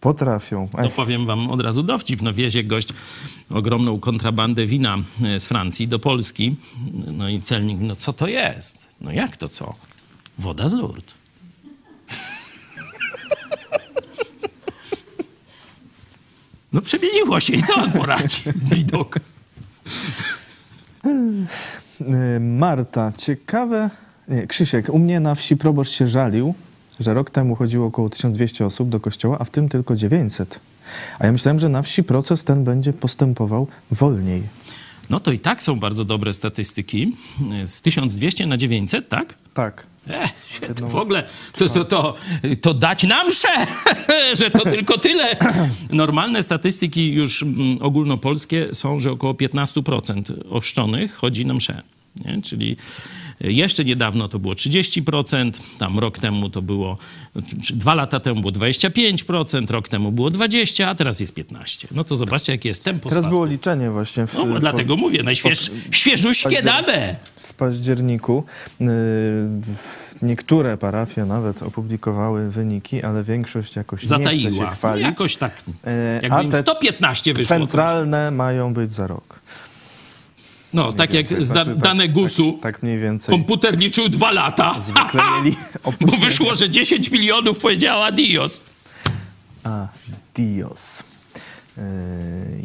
Potrafią. No powiem wam od razu dowcip. No wiezie gość ogromną kontrabandę wina e, z Francji do Polski. No i celnik, no co to jest? No jak to co? Woda z Lourdes. No przemieniło się i co on poradzi? Widok. E, Marta, ciekawe... Nie, Krzysiek, u mnie na wsi proboszcz się żalił, że rok temu chodziło około 1200 osób do kościoła, a w tym tylko 900. A ja myślałem, że na wsi proces ten będzie postępował wolniej. No to i tak są bardzo dobre statystyki. Z 1200 na 900, tak? Tak. E, to w ogóle to, to, to, to dać nam mszę, że to tylko tyle. Normalne statystyki już mm, ogólnopolskie są, że około 15% oszczonych chodzi na mszę. Nie? Czyli jeszcze niedawno to było 30%, tam rok temu to było, dwa lata temu było 25%, rok temu było 20%, a teraz jest 15%. No to zobaczcie, jakie jest tempo Teraz spadku. było liczenie właśnie. W, no, po, dlatego mówię, najświeżuśkie dane. W październiku yy, niektóre parafie nawet opublikowały wyniki, ale większość jakoś Zataiła. nie chce się chwalić. No jakoś tak, e, jakby im 115 wyszło. Centralne mają być za rok. No, tak jak więcej. z da- Znaczy, tak- dane GUS-u. Tak, tak mniej więcej. Komputer liczył dwa lata. Zwykle mieli Bo wyszło, że 10 milionów powiedziała Dios. A, Dios. Yy,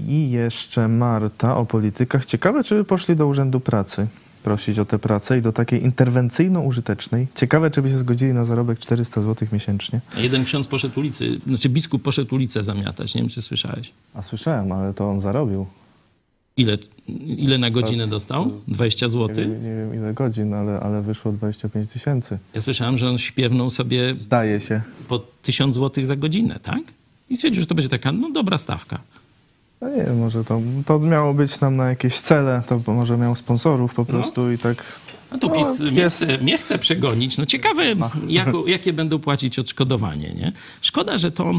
I jeszcze Marta o politykach. Ciekawe, czy by poszli do Urzędu Pracy prosić o tę pracę i do takiej interwencyjno-użytecznej. Ciekawe, czy by się zgodzili na zarobek 400 zł miesięcznie. Jeden ksiądz poszedł ulicy, znaczy biskup poszedł ulicę zamiatać. Nie wiem, czy słyszałeś. A słyszałem, ale to on zarobił. Ile, ile na godzinę dostał? 20 Nie, zł? wiem- nie wiem ile godzin, ale, ale wyszło 25 tysięcy. Ja słyszałem, że on śpiewnął sobie Zdaje się. po 1000 zł za godzinę, tak? I stwierdził, że to będzie taka, no dobra stawka. No nie wiem, może to, to miało być nam na jakieś cele, to może miał sponsorów po prostu i tak... A tu No, PiS mnie, chce, mnie chce przegonić. No ciekawe, jako, jakie będą płacić odszkodowanie, nie? Szkoda, że to,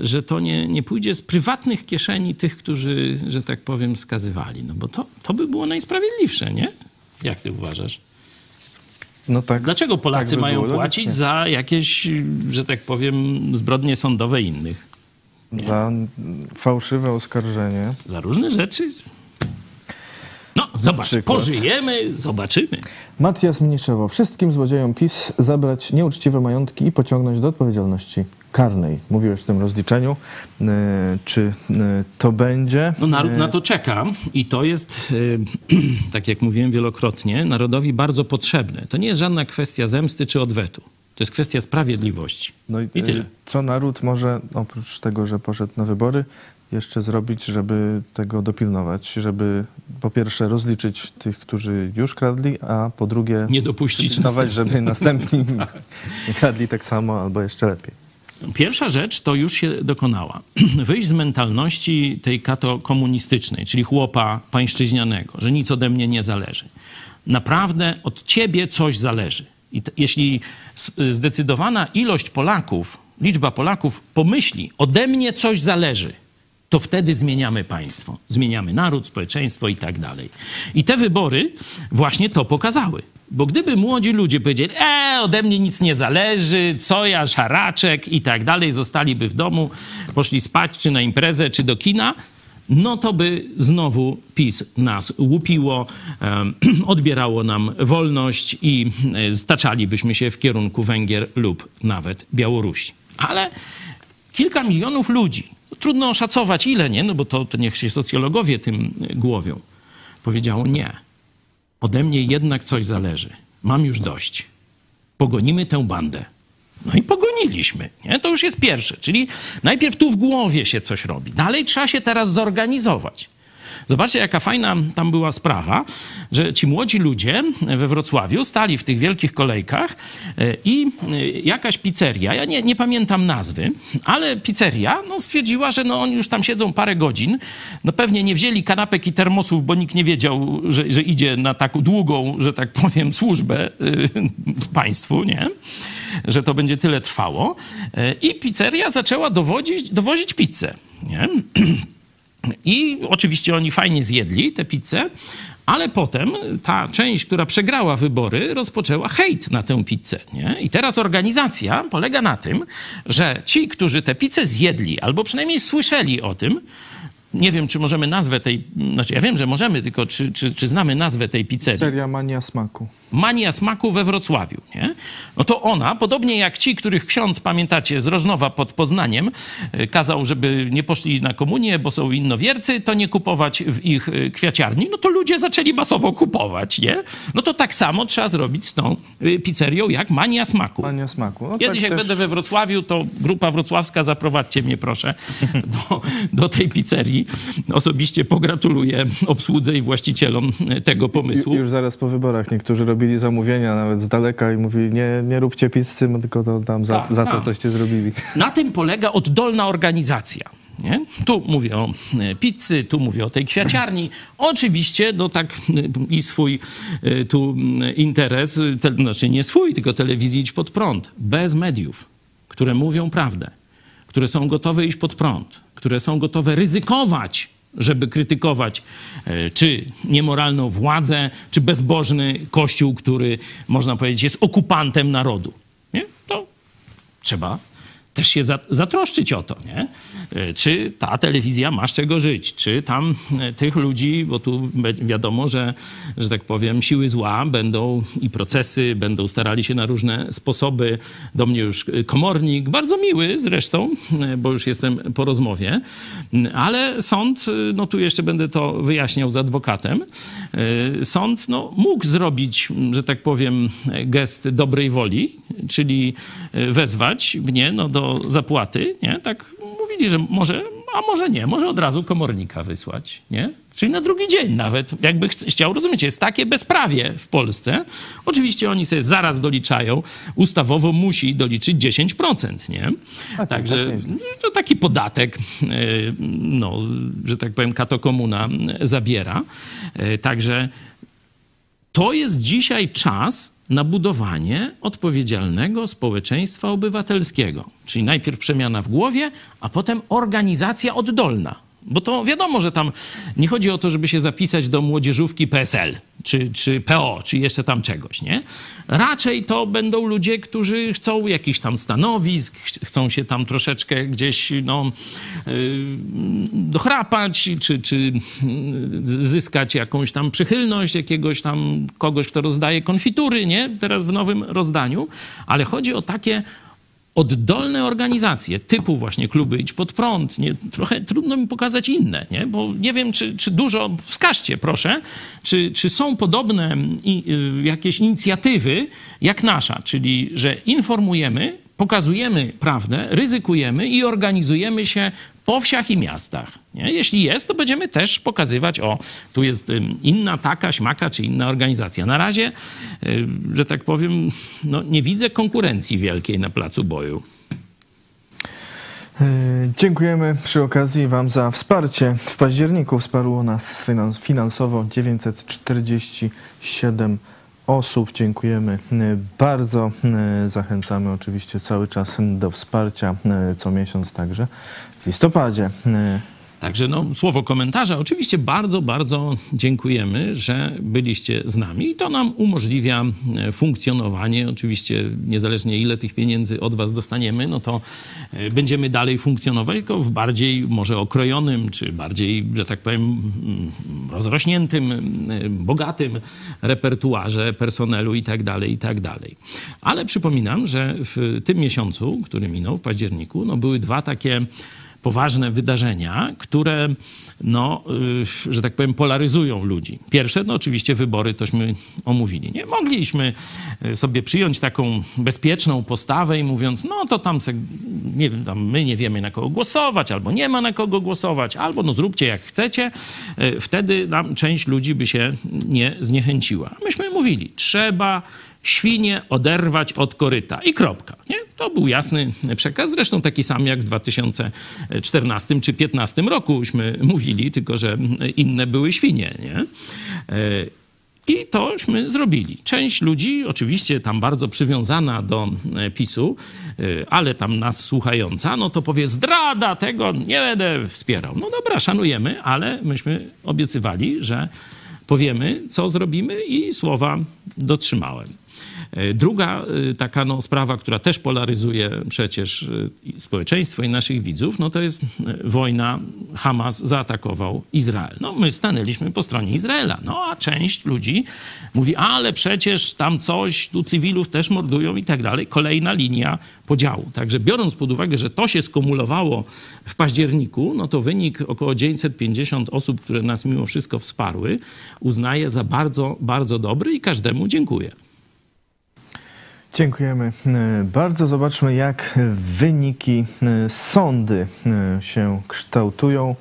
że to nie, nie pójdzie z prywatnych kieszeni tych, którzy, że tak powiem, skazywali. No bo to, to by było najsprawiedliwsze, nie? Jak ty uważasz? No tak. Dlaczego Polacy tak by mają płacić logicznie. za jakieś, że tak powiem, zbrodnie sądowe innych? Za fałszywe oskarżenie. Za różne rzeczy? No, zobacz, pożyjemy, zobaczymy. Matias Mniszewo. Wszystkim złodziejom PiS zabrać nieuczciwe majątki i pociągnąć do odpowiedzialności karnej. Mówiłeś w tym rozliczeniu. Yy, czy yy, to będzie? No naród Yy, na to czeka i to jest, tak jak mówiłem wielokrotnie, narodowi bardzo potrzebne. To nie jest żadna kwestia zemsty czy odwetu. To jest kwestia sprawiedliwości. No I tyle. yy, Co naród może, oprócz tego, że poszedł na wybory, jeszcze zrobić, żeby tego dopilnować? Żeby po pierwsze rozliczyć tych, którzy już kradli, a po drugie Nie dopuścić żeby następni kradli tak samo albo jeszcze lepiej. Pierwsza rzecz to już się dokonała. Wyjść z mentalności tej kato-komunistycznej, czyli chłopa pańszczyźnianego, że nic ode mnie nie zależy. Naprawdę od ciebie coś zależy. I t- jeśli zdecydowana ilość Polaków, liczba Polaków pomyśli, ode mnie coś zależy, to wtedy zmieniamy państwo, zmieniamy naród, społeczeństwo i tak dalej. I te wybory właśnie to pokazały. Bo gdyby młodzi ludzie powiedzieli, e, ode mnie nic nie zależy, co ja, szaraczek i tak dalej, zostaliby w domu, poszli spać, czy na imprezę, czy do kina, no to by znowu PiS nas łupiło, odbierało nam wolność i e, staczalibyśmy się w kierunku Węgier lub nawet Białorusi. Ale kilka milionów ludzi, trudno oszacować ile, nie? No bo to, to niech się socjologowie tym e, głowią, powiedziało nie. Ode mnie jednak coś zależy. Mam już dość. Pogonimy tę bandę. No i pogoniliśmy. Nie? To już jest pierwsze. Czyli najpierw tu w głowie się coś robi. Dalej trzeba się teraz zorganizować. Zobaczcie, jaka fajna tam była sprawa, że ci młodzi ludzie we Wrocławiu stali w tych wielkich kolejkach e, i e, jakaś pizzeria, ja nie, nie pamiętam nazwy, ale pizzeria no, stwierdziła, że no, oni już tam siedzą parę godzin, no pewnie nie wzięli kanapek i termosów, bo nikt nie wiedział, że, że idzie na taką długą, że tak powiem, służbę z państwu, nie? Że to będzie tyle trwało. E, I pizzeria zaczęła dowodzić, dowozić pizzę, nie? I oczywiście oni fajnie zjedli tę pizzę, ale potem ta część, która przegrała wybory, rozpoczęła hejt na tę pizzę. Nie? I teraz organizacja polega na tym, że ci, którzy tę pizzę zjedli, albo przynajmniej słyszeli o tym, nie wiem, czy możemy nazwę tej, znaczy ja wiem, że możemy, tylko czy, czy, czy znamy nazwę tej pizzerii. Seria Mania Smaku. Mania Smaku we Wrocławiu, nie? No to ona, podobnie jak ci, których ksiądz, pamiętacie, z Rożnowa pod Poznaniem, e, kazał, żeby nie poszli na komunię, bo są innowiercy, to nie kupować w ich e, kwiaciarni, no to ludzie zaczęli masowo kupować, nie? No to tak samo trzeba zrobić z tą e, pizzerią jak Mania Smaku. Mania Smaku. No Kiedyś tak jak też- będę we Wrocławiu, to grupa wrocławska, zaprowadźcie mnie proszę do, do tej pizzerii. Osobiście pogratuluję obsłudze i właścicielom tego pomysłu. Ju- Już zaraz po wyborach niektórzy robili zamówienia nawet z daleka i mówili, nie, nie róbcie pizzy, tylko to tam za, Tak, za to tak. coście zrobili. Na tym polega oddolna organizacja. Nie? Tu mówię o e, pizzy, tu mówię o tej kwiaciarni. Oczywiście, no tak e, i swój e, tu interes, te, znaczy nie swój, tylko telewizji idź pod prąd. Bez mediów, które mówią prawdę, które są gotowe iść pod prąd, które są gotowe ryzykować, żeby krytykować e, czy niemoralną władzę, czy bezbożny kościół, który można powiedzieć jest okupantem narodu. Nie? To trzeba też się zatroszczyć o to, nie? E, czy ta telewizja ma z czego żyć, czy tam e, tych ludzi, bo tu wiadomo, że, że tak powiem, siły zła będą i procesy, będą starali się na różne sposoby. Do mnie już komornik, bardzo miły zresztą, e, bo już jestem po rozmowie, ale sąd, no tu jeszcze będę to wyjaśniał z adwokatem, sąd no, mógł zrobić, że tak powiem, gest dobrej woli, czyli wezwać mnie no, do zapłaty, nie? Tak mówili, że może, a może nie, może od razu komornika wysłać, nie? Czyli na drugi dzień nawet, jakby chciał, rozumiecie, jest takie bezprawie w Polsce. Oczywiście oni sobie zaraz doliczają, ustawowo musi doliczyć 10%, nie? Tak, Także tak to taki podatek, e, no, że tak powiem, katokomuna zabiera. E, także to jest dzisiaj czas na budowanie odpowiedzialnego społeczeństwa obywatelskiego. Czyli najpierw przemiana w głowie, a potem organizacja oddolna. Bo to wiadomo, że tam nie chodzi o to, żeby się zapisać do młodzieżówki PSL czy, czy PO, czy jeszcze tam czegoś, nie? Raczej to będą ludzie, którzy chcą jakichś tam stanowisk, chcą się tam troszeczkę gdzieś, no, yy, dochrapać, czy, czy zyskać jakąś tam przychylność jakiegoś tam kogoś, kto rozdaje konfitury, nie? Teraz w nowym rozdaniu. Ale chodzi o takie oddolne organizacje typu właśnie kluby Idź Pod Prąd, nie, trochę trudno mi pokazać inne, nie? bo nie wiem, czy, czy dużo, wskażcie proszę, czy, czy są podobne i, y, jakieś inicjatywy jak nasza, czyli że informujemy, pokazujemy prawdę, ryzykujemy i organizujemy się po wsiach i miastach. Nie? Jeśli jest, to będziemy też pokazywać, o, tu jest inna taka, śmaka czy inna organizacja. Na razie, że tak powiem, no, nie widzę konkurencji wielkiej na placu boju. E, dziękujemy przy okazji Wam za wsparcie. W październiku wsparło nas finansowo 947 osób. Dziękujemy e, bardzo. E, zachęcamy oczywiście cały czas do wsparcia co miesiąc także w listopadzie. Także no, słowo komentarza. Oczywiście bardzo, bardzo dziękujemy, że byliście z nami i to nam umożliwia e, funkcjonowanie. Oczywiście niezależnie ile tych pieniędzy od was dostaniemy, no to e, będziemy dalej funkcjonować, tylko w bardziej może okrojonym, czy bardziej, że tak powiem, mm, rozrośniętym, e, bogatym repertuarze personelu i tak dalej, i tak dalej. Ale przypominam, że w tym miesiącu, który minął, w październiku, no były dwa takie poważne wydarzenia, które, no, y, że tak powiem, polaryzują ludzi. Pierwsze, no oczywiście wybory, tośmy omówili. Nie mogliśmy y, sobie przyjąć taką bezpieczną postawę i mówiąc, no to tam, se, nie, tam my nie wiemy na kogo głosować, albo nie ma na kogo głosować, albo no zróbcie jak chcecie. Y, wtedy nam część ludzi by się nie zniechęciła. Myśmy mówili, trzeba świnie oderwać od koryta i kropka. Nie? To był jasny przekaz, zresztą taki sam jak w 2014 czy 2015 rokuśmy mówili, tylko że inne były świnie. Nie? E, I tośmy zrobili. Część ludzi, oczywiście tam bardzo przywiązana do e, PiSu, e, ale tam nas słuchająca, no to powie zdrada, tego nie będę wspierał. No dobra, szanujemy, ale myśmy obiecywali, że powiemy, co zrobimy i słowa dotrzymałem. E, druga e, taka no, sprawa, która też polaryzuje przecież e, społeczeństwo i naszych widzów, no to jest wojna. Hamas zaatakował Izrael. No my stanęliśmy po stronie Izraela. No a część ludzi mówi, ale przecież tam coś, tu cywilów też mordują i tak dalej. Kolejna linia podziału. Także biorąc pod uwagę, że to się skumulowało w październiku, no to wynik około 950 osób, które nas mimo wszystko wsparły, uznaję za bardzo, bardzo dobry i każdemu dziękuję. Dziękujemy e, bardzo. Zobaczmy, jak wyniki e, sądy e, się kształtują.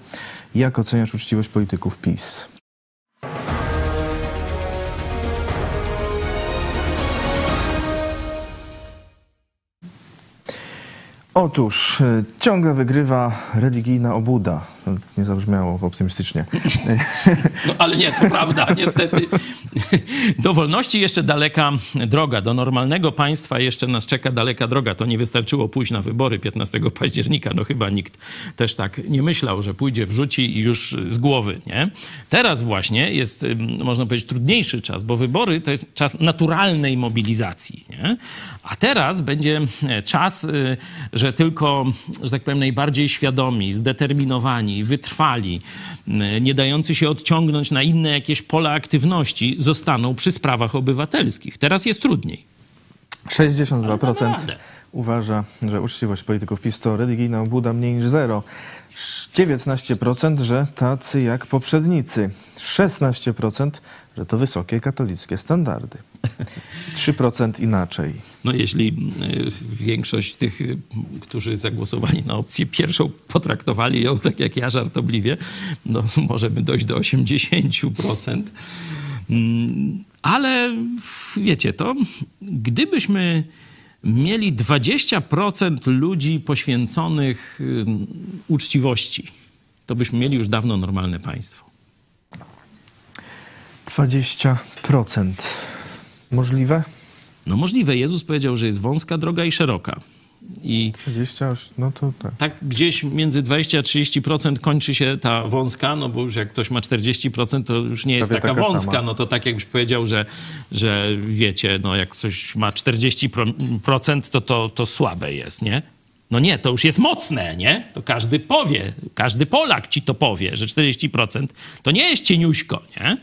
Jak oceniasz uczciwość polityków PiS? Otóż ciągle wygrywa religijna obuda nie zabrzmiało optymistycznie. No ale nie, to prawda, niestety. Do wolności jeszcze daleka droga, do normalnego państwa jeszcze nas czeka daleka droga. To nie wystarczyło pójść na wybory 15 października. No chyba nikt też tak nie myślał, że pójdzie, wrzuci i już z głowy, nie? Teraz właśnie jest, można powiedzieć, trudniejszy czas, bo wybory to jest czas naturalnej mobilizacji, nie? A teraz będzie czas, y, że tylko, że tak powiem, najbardziej świadomi, zdeterminowani, wytrwali, nie dający się odciągnąć na inne jakieś pola aktywności, zostaną przy sprawach obywatelskich. Teraz jest trudniej. 62% uważa, że uczciwość polityków PiS to religijna obłuda mniej niż zero. 19%, że tacy jak poprzednicy. 16%, że to wysokie katolickie standardy. 3% inaczej. No jeśli y, większość tych, y, którzy zagłosowali na opcję pierwszą, potraktowali ją tak jak ja żartobliwie, no możemy dojść do 80%. Mm, ale wiecie, to gdybyśmy mieli 20% ludzi poświęconych uczciwości, to byśmy mieli już dawno normalne państwo. 20%. Możliwe? No możliwe. Jezus powiedział, że jest wąska droga i szeroka. I 20, no to tak. Tak gdzieś między 20 a 30% kończy się ta wąska, no bo już jak ktoś ma 40%, to już nie jest Prawie taka, taka wąska. Sama. No to tak jakbyś powiedział, że, że wiecie, no jak ktoś ma 40%, to, to, to słabe jest, nie? No nie, to już jest mocne, nie? To każdy powie, każdy Polak ci to powie, że 40% to nie jest cieniuśko, nie?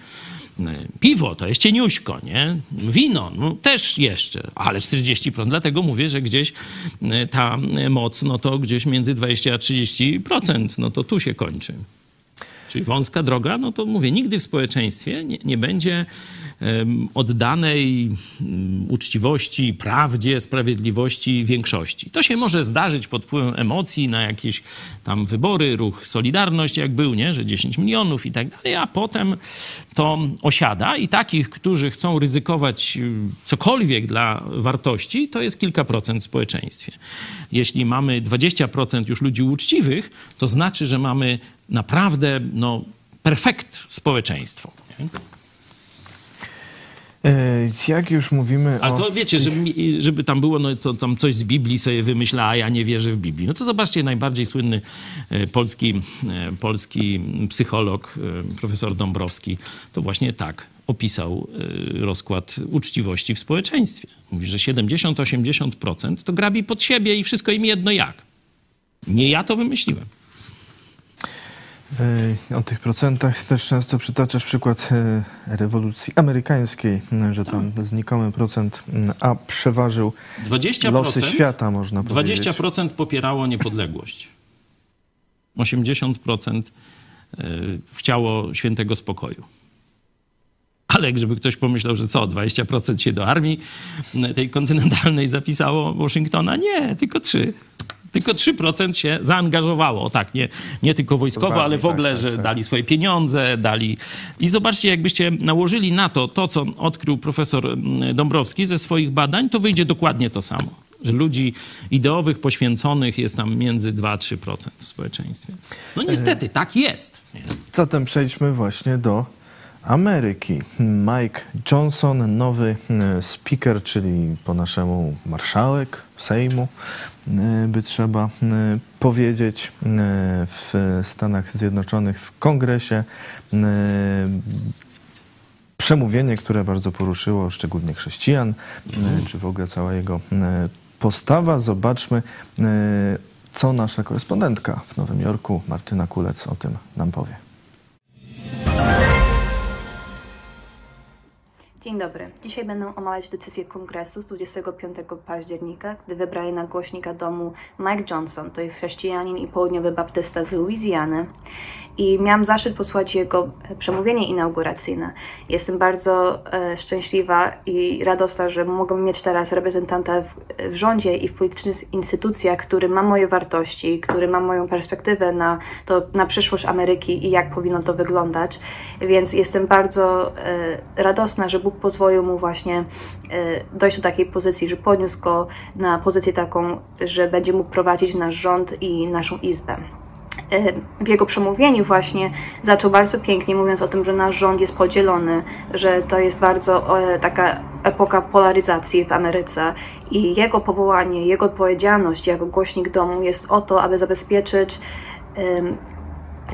Piwo to jest cieniuśko, nie? Wino no, też jeszcze, ale 40%. Dlatego mówię, że gdzieś e, ta moc, no to gdzieś między 20 a 30%, no to tu się kończy. Czyli wąska droga, no to mówię, nigdy w społeczeństwie nie, nie będzie oddanej mm, uczciwości, prawdzie, sprawiedliwości większości. To się może zdarzyć pod wpływem emocji na jakieś tam wybory, ruch Solidarność jak był, nie? że 10 milionów i tak dalej, a potem to osiada i takich, którzy chcą ryzykować y, cokolwiek dla wartości, to jest kilka procent w społeczeństwie. Jeśli mamy 20% już ludzi uczciwych, to znaczy, że mamy naprawdę no, perfekt społeczeństwo. Nie? E, jak już mówimy A to wiecie, żeby, żeby tam było, no to tam coś z Biblii sobie wymyśla, a ja nie wierzę w Biblii. No to zobaczcie, najbardziej słynny e, polski, e, polski psycholog, profesor Dąbrowski, to właśnie tak opisał rozkład uczciwości w społeczeństwie. Mówi, że 70-80% to grabi pod siebie i wszystko im jedno jak. Nie ja to wymyśliłem. O tych procentach też często przytaczasz przykład e, rewolucji amerykańskiej, że tam tak. znikomy procent A przeważył 20%, losy świata, można powiedzieć. 20% popierało niepodległość. 80% e, chciało świętego spokoju. Ale żeby ktoś pomyślał, że co, 20% się do armii tej kontynentalnej zapisało Waszyngtona? Nie, tylko 3% tylko 3% się zaangażowało. Tak, nie, nie tylko wojskowo, ale w ogóle, tak, tak, że tak. dali swoje pieniądze, dali... I zobaczcie, jakbyście nałożyli na to to, co odkrył profesor mm, Dąbrowski ze swoich badań, to wyjdzie dokładnie to samo. Że ludzi ideowych, poświęconych jest tam między 2-3% w społeczeństwie. No niestety, tak jest. Zatem przejdźmy właśnie do Ameryki. Mike Johnson, nowy e, speaker, czyli po naszemu marszałek Sejmu, e, by trzeba e, powiedzieć, w Stanach Zjednoczonych, w kongresie. Przemówienie, które bardzo poruszyło szczególnie chrześcijan, czy w ogóle cała jego postawa. Zobaczmy, co nasza korespondentka w Nowym Jorku, Martyna Kulec, o tym nam powie. Dzień dobry. Dzisiaj będę omawiać decyzję kongresu z 25 października, gdy wybrali na głośnika domu Mike Johnson, to jest chrześcijanin i południowy baptysta z Luizjany i miałam zaszczyt posłuchać jego e, przemówienie inauguracyjne. Jestem bardzo e, szczęśliwa i radosna, że mogę mieć teraz reprezentanta w, w rządzie i w politycznych instytucjach, który ma moje wartości, który ma moją perspektywę na, to, na przyszłość Ameryki i jak powinno to wyglądać. Więc jestem bardzo e, radosna, że Bóg pozwolił mu właśnie e, dojść do takiej pozycji, że podniósł go na pozycję taką, że będzie mógł prowadzić nasz rząd i naszą izbę. w jego przemówieniu właśnie zaczął bardzo pięknie, mówiąc o tym, że nasz rząd jest podzielony, że to jest bardzo taka epoka polaryzacji w Ameryce i jego powołanie, jego odpowiedzialność jako głośnik domu jest o to, aby zabezpieczyć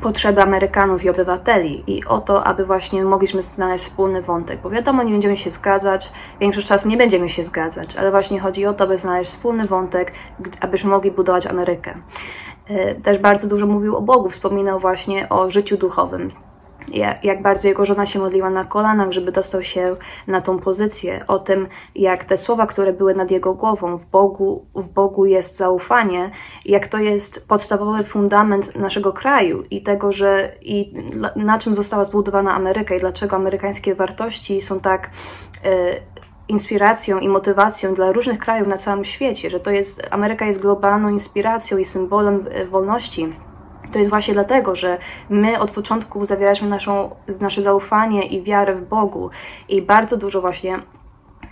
potrzeby Amerykanów i obywateli i o to, aby właśnie mogliśmy znaleźć wspólny wątek, bo wiadomo, nie będziemy się zgadzać, większość czasu nie będziemy się zgadzać, ale właśnie chodzi o to, aby znaleźć wspólny wątek, abyśmy mogli budować Amerykę. E, też bardzo dużo mówił o Bogu, wspominał właśnie o życiu duchowym, jak bardzo jego żona się modliła na kolanach, żeby dostał się na tą pozycję, o tym, jak te słowa, które były nad jego głową, w Bogu, w Bogu jest zaufanie, jak to jest podstawowy fundament naszego kraju i tego, że i na czym została zbudowana Ameryka i dlaczego amerykańskie wartości są tak e, inspiracją i motywacją dla różnych krajów na całym świecie, że to jest, Ameryka jest globalną inspiracją i symbolem e, wolności to jest właśnie dlatego, że my od początku zawieraliśmy naszą, nasze zaufanie i wiarę w Bogu i bardzo dużo właśnie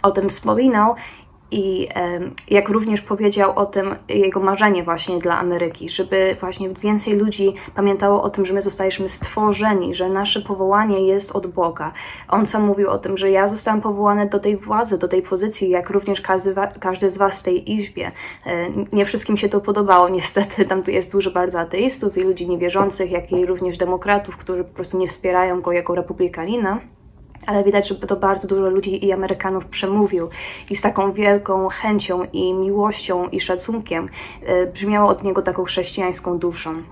o tym wspominał i jak również powiedział o tym jego marzenie właśnie dla Ameryki, żeby właśnie więcej ludzi pamiętało o tym, że my zostaliśmy stworzeni, że nasze powołanie jest od Boga. On sam mówił o tym, że ja zostałem powołany do tej władzy, do tej pozycji, jak również każdy, każdy z Was w tej izbie. E, nie wszystkim się to podobało, niestety. Tam tu jest dużo bardzo ateistów i ludzi niewierzących, jak i również demokratów, którzy po prostu nie wspierają go jako republikanina ale widać, że to bardzo dużo ludzi i Amerykanów przemówił i z taką wielką chęcią i miłością i szacunkiem e, brzmiało od niego taką chrześcijańską duszą.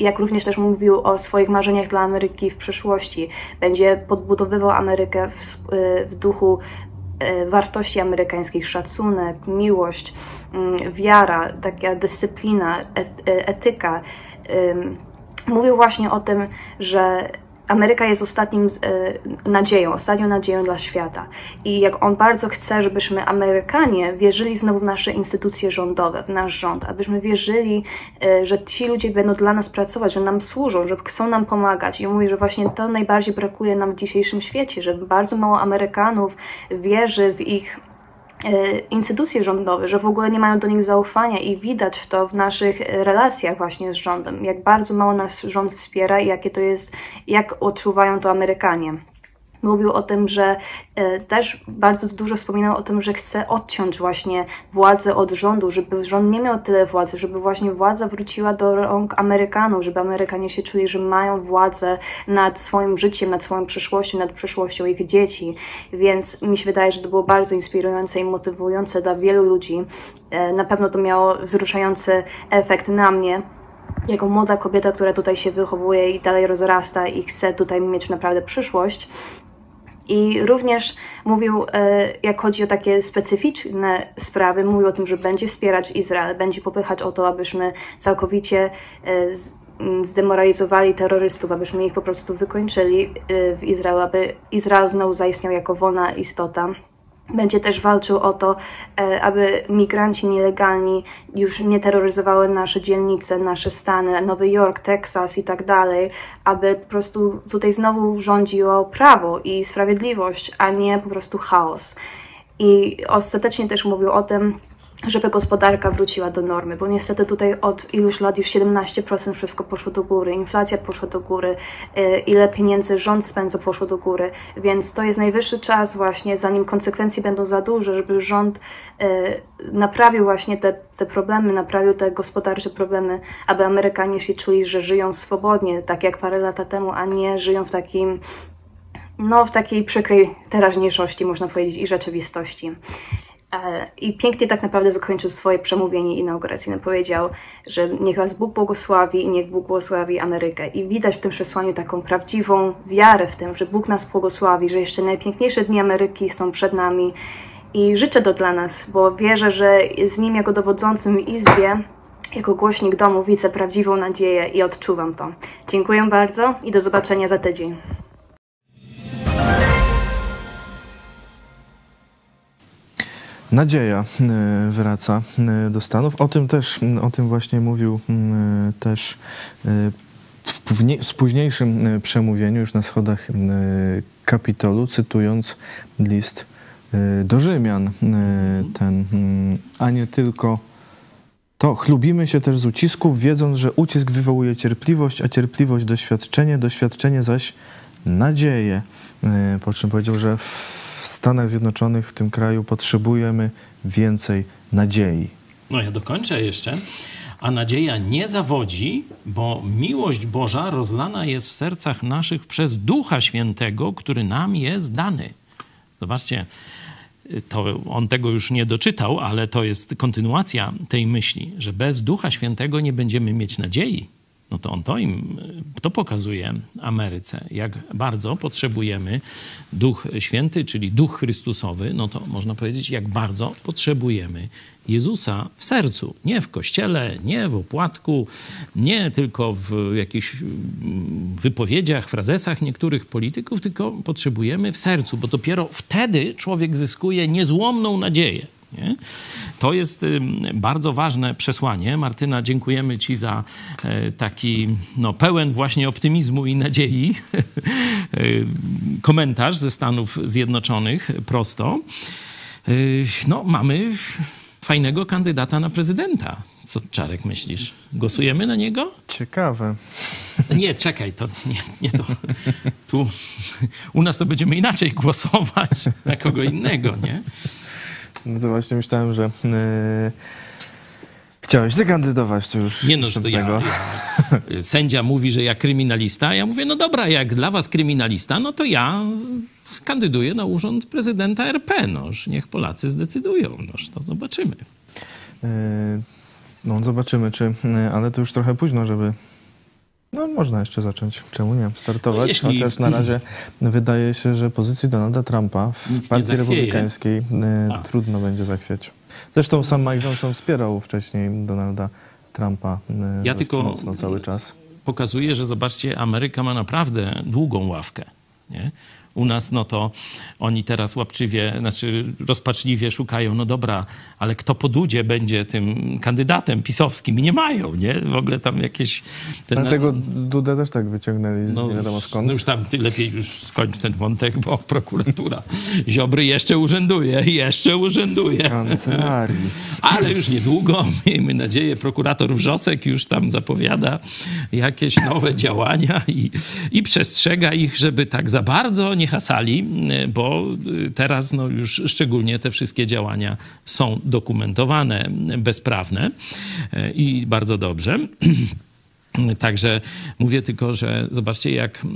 Jak również też mówił o swoich marzeniach dla Ameryki w przyszłości. Będzie podbudowywał Amerykę w, e, w duchu e, wartości amerykańskich, szacunek, miłość, mm, wiara, taka dyscyplina, etyka. Mówił właśnie o tym, że Ameryka jest ostatnim e, nadzieją, ostatnią nadzieją dla świata. I jak on bardzo chce, żebyśmy Amerykanie wierzyli znowu w nasze instytucje rządowe, w nasz rząd, abyśmy wierzyli, e, że ci ludzie będą dla nas pracować, że nam służą, że chcą nam pomagać. I mówi, że właśnie to najbardziej brakuje nam w dzisiejszym świecie, że bardzo mało Amerykanów wierzy w ich instytucje rządowe, że w ogóle nie mają do nich zaufania i widać to w naszych relacjach właśnie z rządem, jak bardzo mało nas rząd wspiera i jakie to jest, jak odczuwają to Amerykanie. Mówił o tym, że e, też bardzo dużo wspominał o tym, że chce odciąć właśnie władzę od rządu, żeby rząd nie miał tyle władzy, żeby właśnie władza wróciła do rąk Amerykanów, żeby Amerykanie się czuli, że mają władzę nad swoim życiem, nad swoją przyszłością, nad przyszłością ich dzieci. Więc mi się wydaje, że to było bardzo inspirujące i motywujące dla wielu ludzi. E, na pewno to miało wzruszający efekt na mnie jako młoda kobieta, która tutaj się wychowuje i dalej rozrasta i chce tutaj mieć naprawdę przyszłość, i również mówił, e, jak chodzi o takie specyficzne sprawy, mówił o tym, że będzie wspierać Izrael, będzie popychać o to, abyśmy całkowicie e, zdemoralizowali terrorystów, abyśmy ich po prostu wykończyli e, w Izraelu, aby Izrael znowu zaistniał jako wolna istota. Będzie też walczył o to, e, aby migranci nielegalni już nie terroryzowały nasze dzielnice, nasze stany, Nowy Jork, Teksas i tak dalej, aby po prostu tutaj znowu rządziło prawo i sprawiedliwość, a nie po prostu chaos. I ostatecznie też mówił o tym, żeby gospodarka wróciła do normy, bo niestety tutaj od iluś lat już 17% wszystko poszło do góry, inflacja poszła do góry, y, ile pieniędzy rząd spędza poszło do góry, więc to jest najwyższy czas właśnie, zanim konsekwencje będą za duże, żeby rząd y, naprawił właśnie te, te problemy, naprawił te gospodarcze problemy, aby Amerykanie się czuli, że żyją swobodnie, tak jak parę lat temu, a nie żyją w takim no, w takiej przykrej teraźniejszości, można powiedzieć, i rzeczywistości. E, I pięknie tak naprawdę zakończył swoje przemówienie inauguracyjne. Powiedział, że niech Was Bóg błogosławi i niech Bóg błogosławi Amerykę. I widać w tym przesłaniu taką prawdziwą wiarę w tym, że Bóg nas błogosławi, że jeszcze najpiękniejsze dni Ameryki są przed nami. I życzę to dla nas, bo wierzę, że z nim jako dowodzącym Izbie, jako głośnik domu widzę prawdziwą nadzieję i odczuwam to. Dziękuję bardzo i do zobaczenia za tydzień. Nadzieja e, wraca e, do Stanów. O tym też, o tym właśnie mówił też w późniejszym przemówieniu, już na schodach Kapitolu, cytując list do Rzymian, ten, a nie tylko to chlubimy się też z ucisków, wiedząc, że ucisk wywołuje cierpliwość, a cierpliwość doświadczenie, doświadczenie zaś nadzieję. Po czym powiedział, że w Stanach Zjednoczonych, w tym kraju potrzebujemy więcej nadziei. No ja dokończę jeszcze. A nadzieja nie zawodzi, bo miłość Boża rozlana jest w sercach naszych przez Ducha Świętego, który nam jest dany. Zobaczcie, to on tego już nie doczytał, ale to jest kontynuacja tej myśli, że bez Ducha Świętego nie będziemy mieć nadziei no to on to im to pokazuje Ameryce, jak bardzo potrzebujemy Duch Święty, czyli Duch Chrystusowy, no to można powiedzieć, jak bardzo potrzebujemy Jezusa w sercu, nie w kościele, nie w opłatku, nie tylko w jakichś mm, wypowiedziach, frazesach niektórych polityków, tylko potrzebujemy w sercu, bo dopiero wtedy człowiek zyskuje niezłomną nadzieję. Nie? To jest bardzo ważne przesłanie. Martyna, dziękujemy Ci za e, taki no, pełen właśnie optymizmu i nadziei e, komentarz ze Stanów Zjednoczonych prosto. E, no, mamy fajnego kandydata na prezydenta. Co, Czarek, myślisz? Głosujemy na niego? Ciekawe. Nie, czekaj, to nie, nie to. Tu u nas to będziemy inaczej głosować na kogo innego, nie? No to właśnie myślałem, że yy, chciałeś zakandydować, to już Nie no, to ja, ja, Sędzia mówi, że ja kryminalista. Ja mówię, no dobra, jak dla was kryminalista, no to ja kandyduję na urząd prezydenta RP. Noż, niech Polacy zdecydują. Noż, to zobaczymy. Yy, no zobaczymy, czy... Yy, ale to już trochę późno, żeby no, można jeszcze zacząć. Czemu nie? Startować. No, jeśli... Chociaż na razie wydaje się, że pozycji Donalda Trumpa w Nic Partii Republikańskiej y, trudno będzie zachwiać. Zresztą sam Mike Johnson wspierał wcześniej Donalda Trumpa y, ja tylko mocno cały czas. Pokazuje, że zobaczcie, Ameryka ma naprawdę długą ławkę. Nie? U nas, no to oni teraz łapczywie, znaczy rozpaczliwie szukają, no dobra, ale kto po Dudzie będzie tym kandydatem pisowskim? I nie mają, nie? W ogóle tam jakieś... Ten... Ale tego Dudę też tak wyciągnęli, no, nie wiadomo skąd. No już tam lepiej już skończ ten wątek, bo prokuratura Ziobry jeszcze urzęduje, jeszcze urzęduje. kancelarii. Ale już niedługo, miejmy nadzieję, prokurator Wrzosek już tam zapowiada jakieś nowe działania i, i przestrzega ich, żeby tak za bardzo nie hasali, bo teraz no już szczególnie te wszystkie działania są dokumentowane, bezprawne i bardzo dobrze. Także mówię tylko, że zobaczcie, jak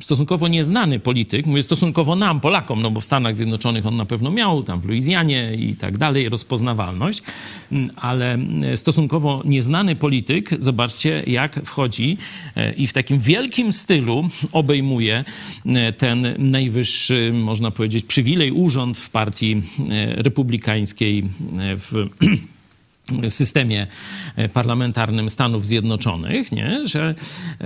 stosunkowo nieznany polityk, mówię stosunkowo nam, Polakom, no bo w Stanach Zjednoczonych on na pewno miał, tam w Luizjanie i tak dalej, rozpoznawalność, ale stosunkowo nieznany polityk, zobaczcie, jak wchodzi e, i w takim wielkim stylu obejmuje e, ten najwyższy, można powiedzieć, przywilej, urząd w partii e, republikańskiej w systemie e, parlamentarnym Stanów Zjednoczonych, nie? że e,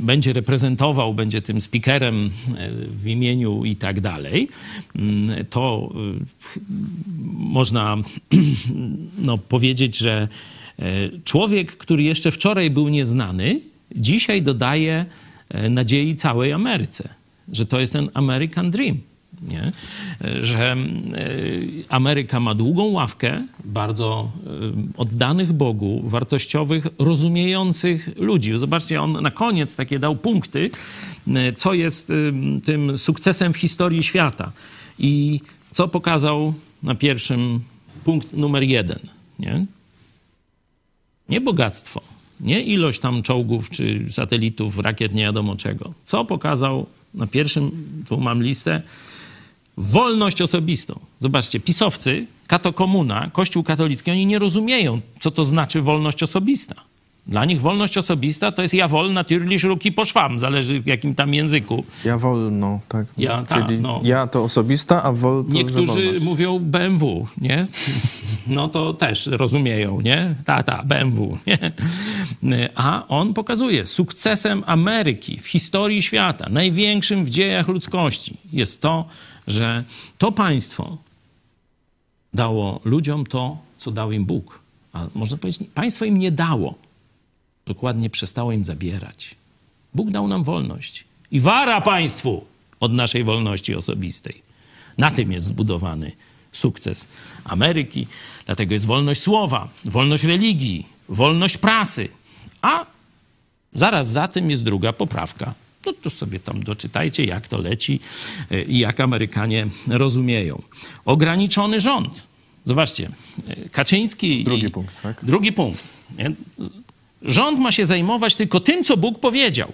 będzie reprezentował, będzie tym speakerem e, w imieniu i tak dalej, mm, to można no, powiedzieć, że człowiek, który jeszcze wczoraj był nieznany, dzisiaj dodaje nadziei całej Ameryce, że to jest ten American Dream nie? że e, Ameryka ma długą ławkę bardzo e, oddanych Bogu, wartościowych, rozumiejących ludzi. Zobaczcie, on na koniec takie dał punkty, e, co jest tym sukcesem w historii świata. I co pokazał na pierwszym punkt numer jeden. Nie, nie bogactwo, nie ilość tam czołgów czy satelitów, rakiet, nie wiadomo czego. Co pokazał na pierwszym, tu mam listę, wolność osobistą. Zobaczcie, pisowcy, katokomuna, Kościół katolicki, oni nie rozumieją, co to znaczy wolność osobista. Dla nich wolność osobista to jest ja wolna, natürlich ruki poszłam, zależy w jakim tam języku. Ja wolno, tak. Ja, ta, Czyli no. ja to osobista, a wol to Niektórzy mówią BMW, nie? No to też rozumieją, nie? Ta, ta, BMW, nie? A on pokazuje, sukcesem Ameryki w historii świata, największym w dziejach ludzkości jest to, że to państwo dało ludziom to, co dał im Bóg. A można powiedzieć, państwo im nie dało. Dokładnie przestało im zabierać. Bóg dał nam wolność. I wara państwu od naszej wolności osobistej. Na tym jest zbudowany sukces Ameryki. Dlatego jest wolność słowa, wolność religii, wolność prasy. A zaraz za tym jest druga poprawka. No to sobie tam doczytajcie, jak to leci y, i jak Amerykanie rozumieją. Ograniczony rząd. Zobaczcie, y, Kaczyński. Drugi punkt, tak? Drugi punkt. Rząd ma się zajmować tylko tym, co Bóg powiedział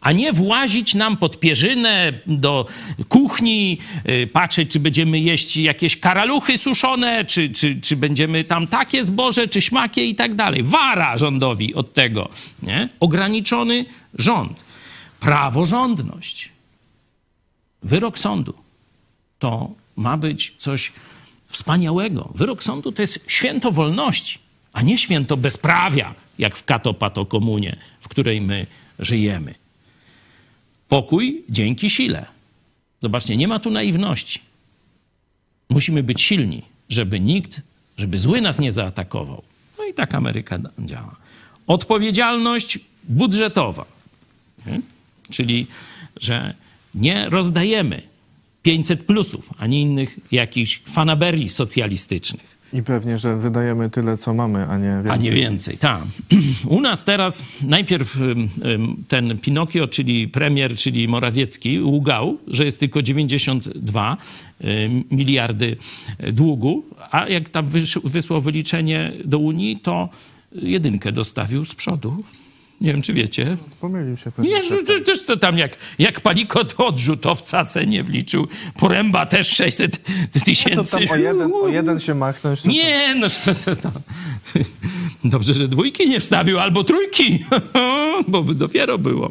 a nie włazić nam pod pierzynę do kuchni, yy, patrzeć, czy będziemy jeść jakieś karaluchy suszone, czy, czy, czy będziemy tam takie zboże, czy śmakie i tak dalej. Wara rządowi od tego. Nie? Ograniczony rząd. Praworządność. Wyrok sądu. To ma być coś wspaniałego. Wyrok sądu to jest święto wolności, a nie święto bezprawia, jak w katopato komunie, w której my żyjemy. Pokój dzięki sile. Zobaczcie, nie ma tu naiwności. Musimy być silni, żeby nikt, żeby zły nas nie zaatakował. No i tak Ameryka działa. Odpowiedzialność budżetowa. Nie? Czyli, że nie rozdajemy 500 plusów, ani innych jakichś fanaberii socjalistycznych. I pewnie, że wydajemy tyle, co mamy, a nie więcej. A nie więcej, tak. U nas teraz najpierw ten Pinokio, czyli premier, czyli Morawiecki, ługał, że jest tylko 92 miliardy długu, a jak tam wysłał wyliczenie do Unii, to jedynkę dostawił z przodu. Nie wiem, czy wiecie. Pomylił się pewnie. Nie, też, też to tam jak, jak paliko to odrzutowca nie wliczył. Poręba też 600 tysięcy. No to tam o jeden, o jeden się machnąć. To nie, no to, to, to. Dobrze, że dwójki nie wstawił, albo trójki, bo by dopiero było.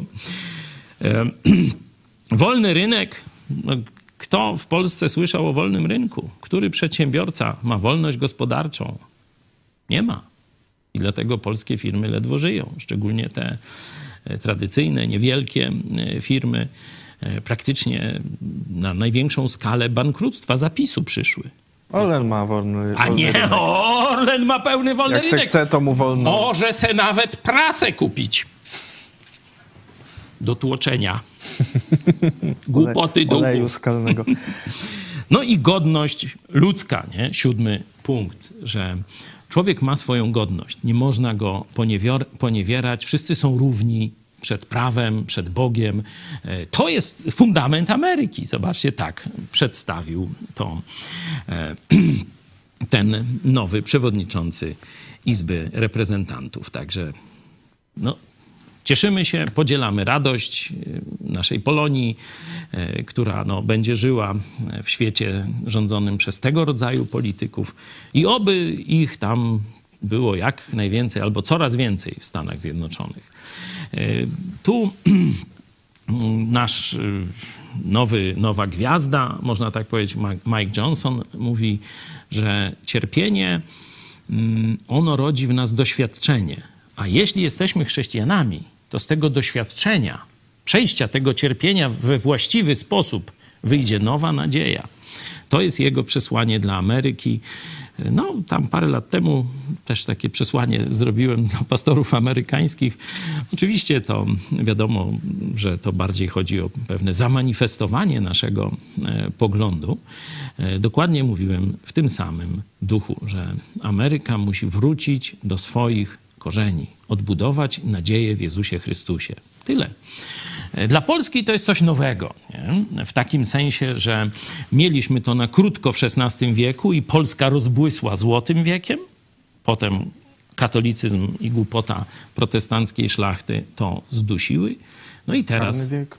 Wolny rynek. No, kto w Polsce słyszał o wolnym rynku? Który przedsiębiorca ma wolność gospodarczą? Nie ma. I dlatego polskie firmy ledwo żyją, szczególnie te e, tradycyjne, niewielkie e, firmy. E, praktycznie na największą skalę bankructwa zapisu przyszły. Orlen ma wolny, A nie, rynek. Orlen ma pełny wolny Jak rynek. chce, to mu wolno. Może se nawet prasę kupić. Do tłuczenia. Głupoty do Oleju skalnego. No i godność ludzka, nie? Siódmy punkt, że człowiek ma swoją godność. Nie można go poniewior- poniewierać. Wszyscy są równi przed prawem, przed Bogiem. E, To jest fundament Ameryki. Zobaczcie, tak przedstawił to e, ten nowy przewodniczący Izby Reprezentantów. Także no, cieszymy się, podzielamy radość e, naszej Polonii, e, która no, będzie żyła w świecie rządzonym przez tego rodzaju polityków i oby ich tam było jak najwięcej albo coraz więcej w Stanach Zjednoczonych. E, Tu nasz nowy, nowa gwiazda, można tak powiedzieć, Mike Johnson mówi, że cierpienie mm, ono rodzi w nas doświadczenie. A jeśli jesteśmy chrześcijanami, to z tego doświadczenia, przejścia tego cierpienia we właściwy sposób wyjdzie nowa nadzieja. To jest jego przesłanie dla Ameryki. No, tam parę lat temu też takie przesłanie zrobiłem dla pastorów amerykańskich. Oczywiście to wiadomo, że to bardziej chodzi o pewne zamanifestowanie naszego e, poglądu. E, dokładnie mówiłem w tym samym duchu, że Ameryka musi wrócić do swoich korzeni, odbudować nadzieję w Jezusie Chrystusie. Tyle. Dla Polski to jest coś nowego, nie? w takim sensie, że mieliśmy to na krótko w XVI wieku i Polska rozbłysła złotym wiekiem, potem katolicyzm i głupota protestanckiej szlachty to zdusiły. No i teraz wiek.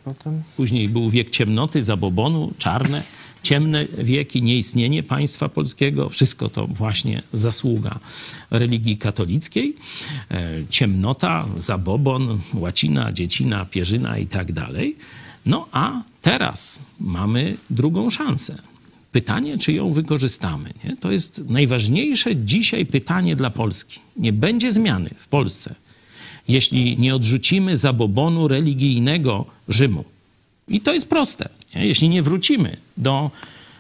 Później był wiek ciemnoty, zabobonu, czarne, ciemne wieki, nieistnienie państwa polskiego. Wszystko to właśnie zasługa religii katolickiej. E, Ciemnota, zabobon, łacina, dziecina, pierzyna i tak dalej. No a teraz mamy drugą szansę. Pytanie, czy ją wykorzystamy. Nie? To jest najważniejsze dzisiaj pytanie dla Polski. Nie będzie zmiany w Polsce, jeśli nie odrzucimy zabobonu religijnego Rzymu. I to jest proste. Nie? Jeśli nie wrócimy do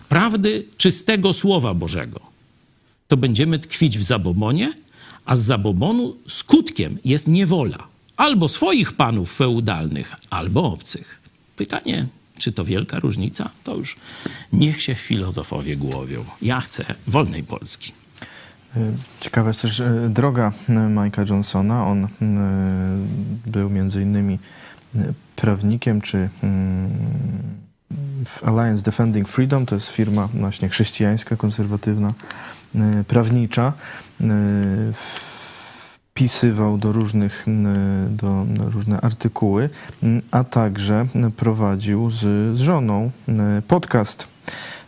prawdy czystego Słowa Bożego, to będziemy tkwić w zabobonie, a z zabobonu skutkiem jest niewola albo swoich panów feudalnych, albo obcych. Pytanie, Czy to wielka różnica? To już niech się filozofowie głowią. Ja chcę wolnej Polski. Ciekawa jest też e, droga e, Mike'a Johnsona. On e, był między innymi prawnikiem, czy mm, w Alliance Defending Freedom, to jest firma właśnie chrześcijańska, konserwatywna, prawnicza. Wpisywał do różnych, do, do różne artykuły, a także prowadził z, z żoną podcast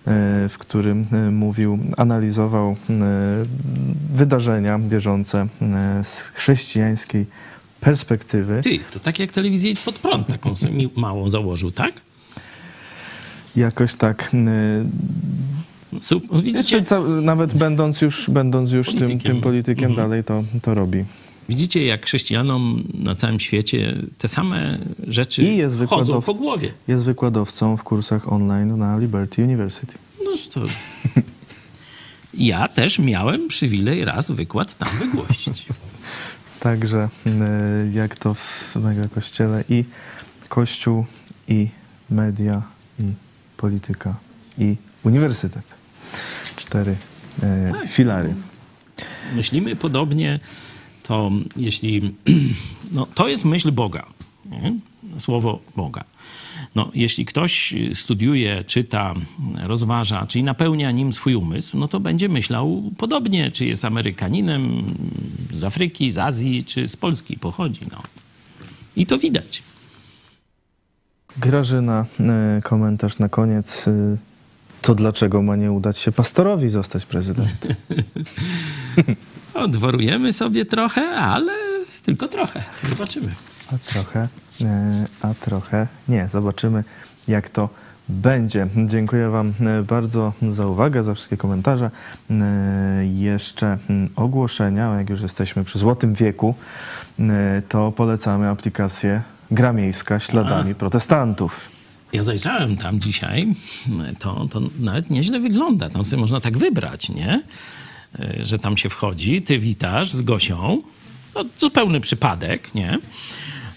E, w którym e, mówił, analizował e, wydarzenia bieżące z chrześcijańskiej perspektywy. Ty, to tak jak telewizję pod prąd taką sobie małą założył, tak? Jakoś tak. Super, widzicie? nawet będąc już, będąc już politykiem. Tym, tym politykiem, mhm. dalej to, to robi. Widzicie, jak chrześcijanom na całym świecie te same rzeczy I jest chodzą po głowie. Jest wykładowcą w kursach online na Liberty University. No to... Ja też miałem przywilej raz wykład tam wygłosić. Także y, jak to w mega kościele i kościół, i media, i polityka, i uniwersytet. Cztery y, tak. filary. Myślimy podobnie to jeśli. No, to jest myśl Boga. Nie? Słowo Boga. No, jeśli ktoś studiuje, czyta, rozważa, czyli napełnia nim swój umysł, no to będzie myślał podobnie, czy jest Amerykaninem z Afryki, z Azji, czy z Polski pochodzi. No. I to widać. Grażyna, e, komentarz na koniec. E, to dlaczego ma nie udać się pastorowi zostać prezydentem? Odworujemy sobie trochę, ale tylko trochę. Zobaczymy. A trochę, a trochę nie. Zobaczymy, jak to będzie. Dziękuję Wam e, bardzo za uwagę, za wszystkie komentarze. E, jeszcze ogłoszenia, jak już jesteśmy przy złotym wieku, to polecamy aplikację Gra Miejska śladami a. protestantów. Ja zajrzałem tam dzisiaj, to, to nawet nieźle wygląda. Tam sobie można tak wybrać, nie? E, że tam się wchodzi, ty witasz z Gosią. No, zupełny przypadek, nie?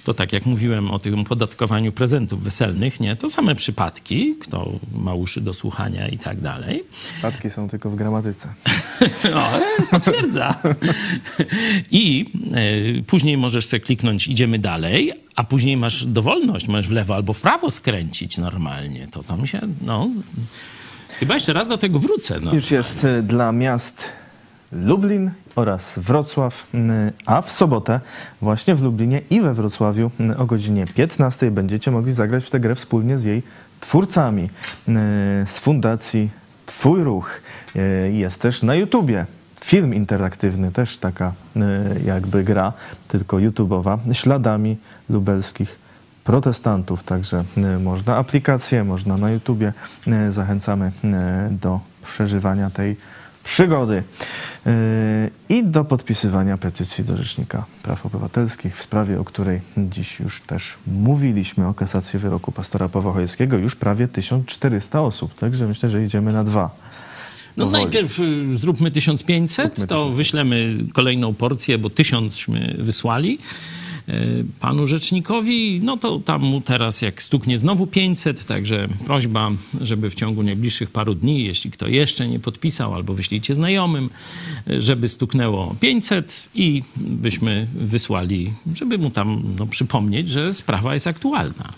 To tak jak mówiłem o tym podatkowaniu prezentów weselnych, nie? To same przypadki, kto ma uszy do słuchania i tak dalej. Przypadki są tylko w gramatyce. o, potwierdza. I y, później możesz sobie kliknąć idziemy dalej, a później masz dowolność, możesz w lewo albo w prawo skręcić normalnie. To tam się, no... Chyba jeszcze raz do tego wrócę. No. Już jest dla miast Lublin oraz Wrocław, a w sobotę właśnie w Lublinie i we Wrocławiu o godzinie 15 będziecie mogli zagrać w tę grę wspólnie z jej twórcami z Fundacji Twój Ruch. E, jest też na YouTubie film interaktywny, też taka jakby gra, tylko YouTubeowa, śladami lubelskich protestantów. Także można aplikację, można na YouTubie. Zachęcamy do przeżywania tej przygody yy, i do podpisywania petycji do Rzecznika Praw Obywatelskich w sprawie, o której dziś już też mówiliśmy, o kasacji wyroku pastora Pawła już prawie 1400 osób, także myślę, że idziemy na dwa. No Powoli. najpierw y, zróbmy 1500, zróbmy to 1500. wyślemy kolejną porcję, bo tysiącśmy wysłali. E, panu rzecznikowi, no to tam mu teraz jak stuknie znowu 500, także prośba, żeby w ciągu najbliższych paru dni, jeśli kto jeszcze nie podpisał, albo wyślijcie znajomym, e, żeby stuknęło 500 i byśmy wysłali, żeby mu tam no, przypomnieć, że sprawa jest aktualna.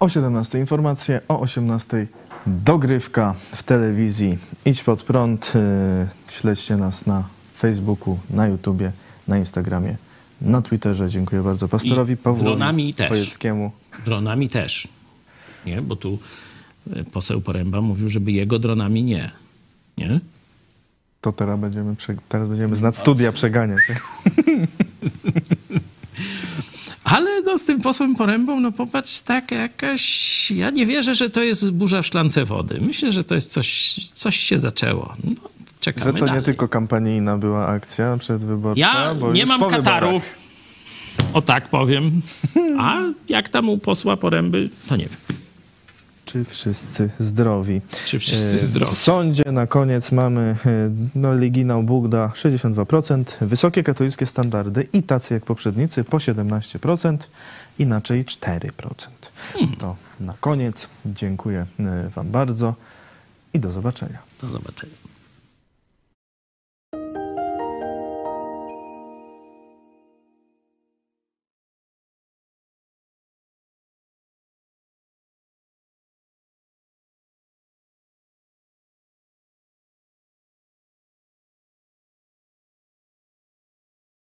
O 17 informacje, o 18 dogrywka w telewizji. Idź pod prąd, e, śledźcie nas na Facebooku, na YouTubie, na Instagramie na Twitterze. Dziękuję bardzo pastorowi Pawłowi dronami też. Pojeckiemu. Dronami też. Nie, bo tu e, poseł Poręba mówił, żeby jego dronami nie. Nie? To teraz będziemy, teraz będziemy z nadstudia przeganiać. Ale no, z tym posłem Porębą, no popatrz, tak jakaś... Ja nie wierzę, że to jest burza w szklance wody. Myślę, że to jest coś, coś się zaczęło. No, czekamy Że to dalej. nie tylko kampanijna była akcja przedwyborcza, Ja nie mam kataru. Wyborach. O tak powiem. A jak tam u posła Poręby, to nie wiem. Czy wszyscy zdrowi? Czy wszyscy E, zdrowi? W sądzie na koniec mamy e, no, Liginał Bugda 62%, wysokie katolickie standardy i tacy jak poprzednicy po 17%, inaczej 4%. Hmm. To na koniec dziękuję e, Wam bardzo i do zobaczenia. Do zobaczenia.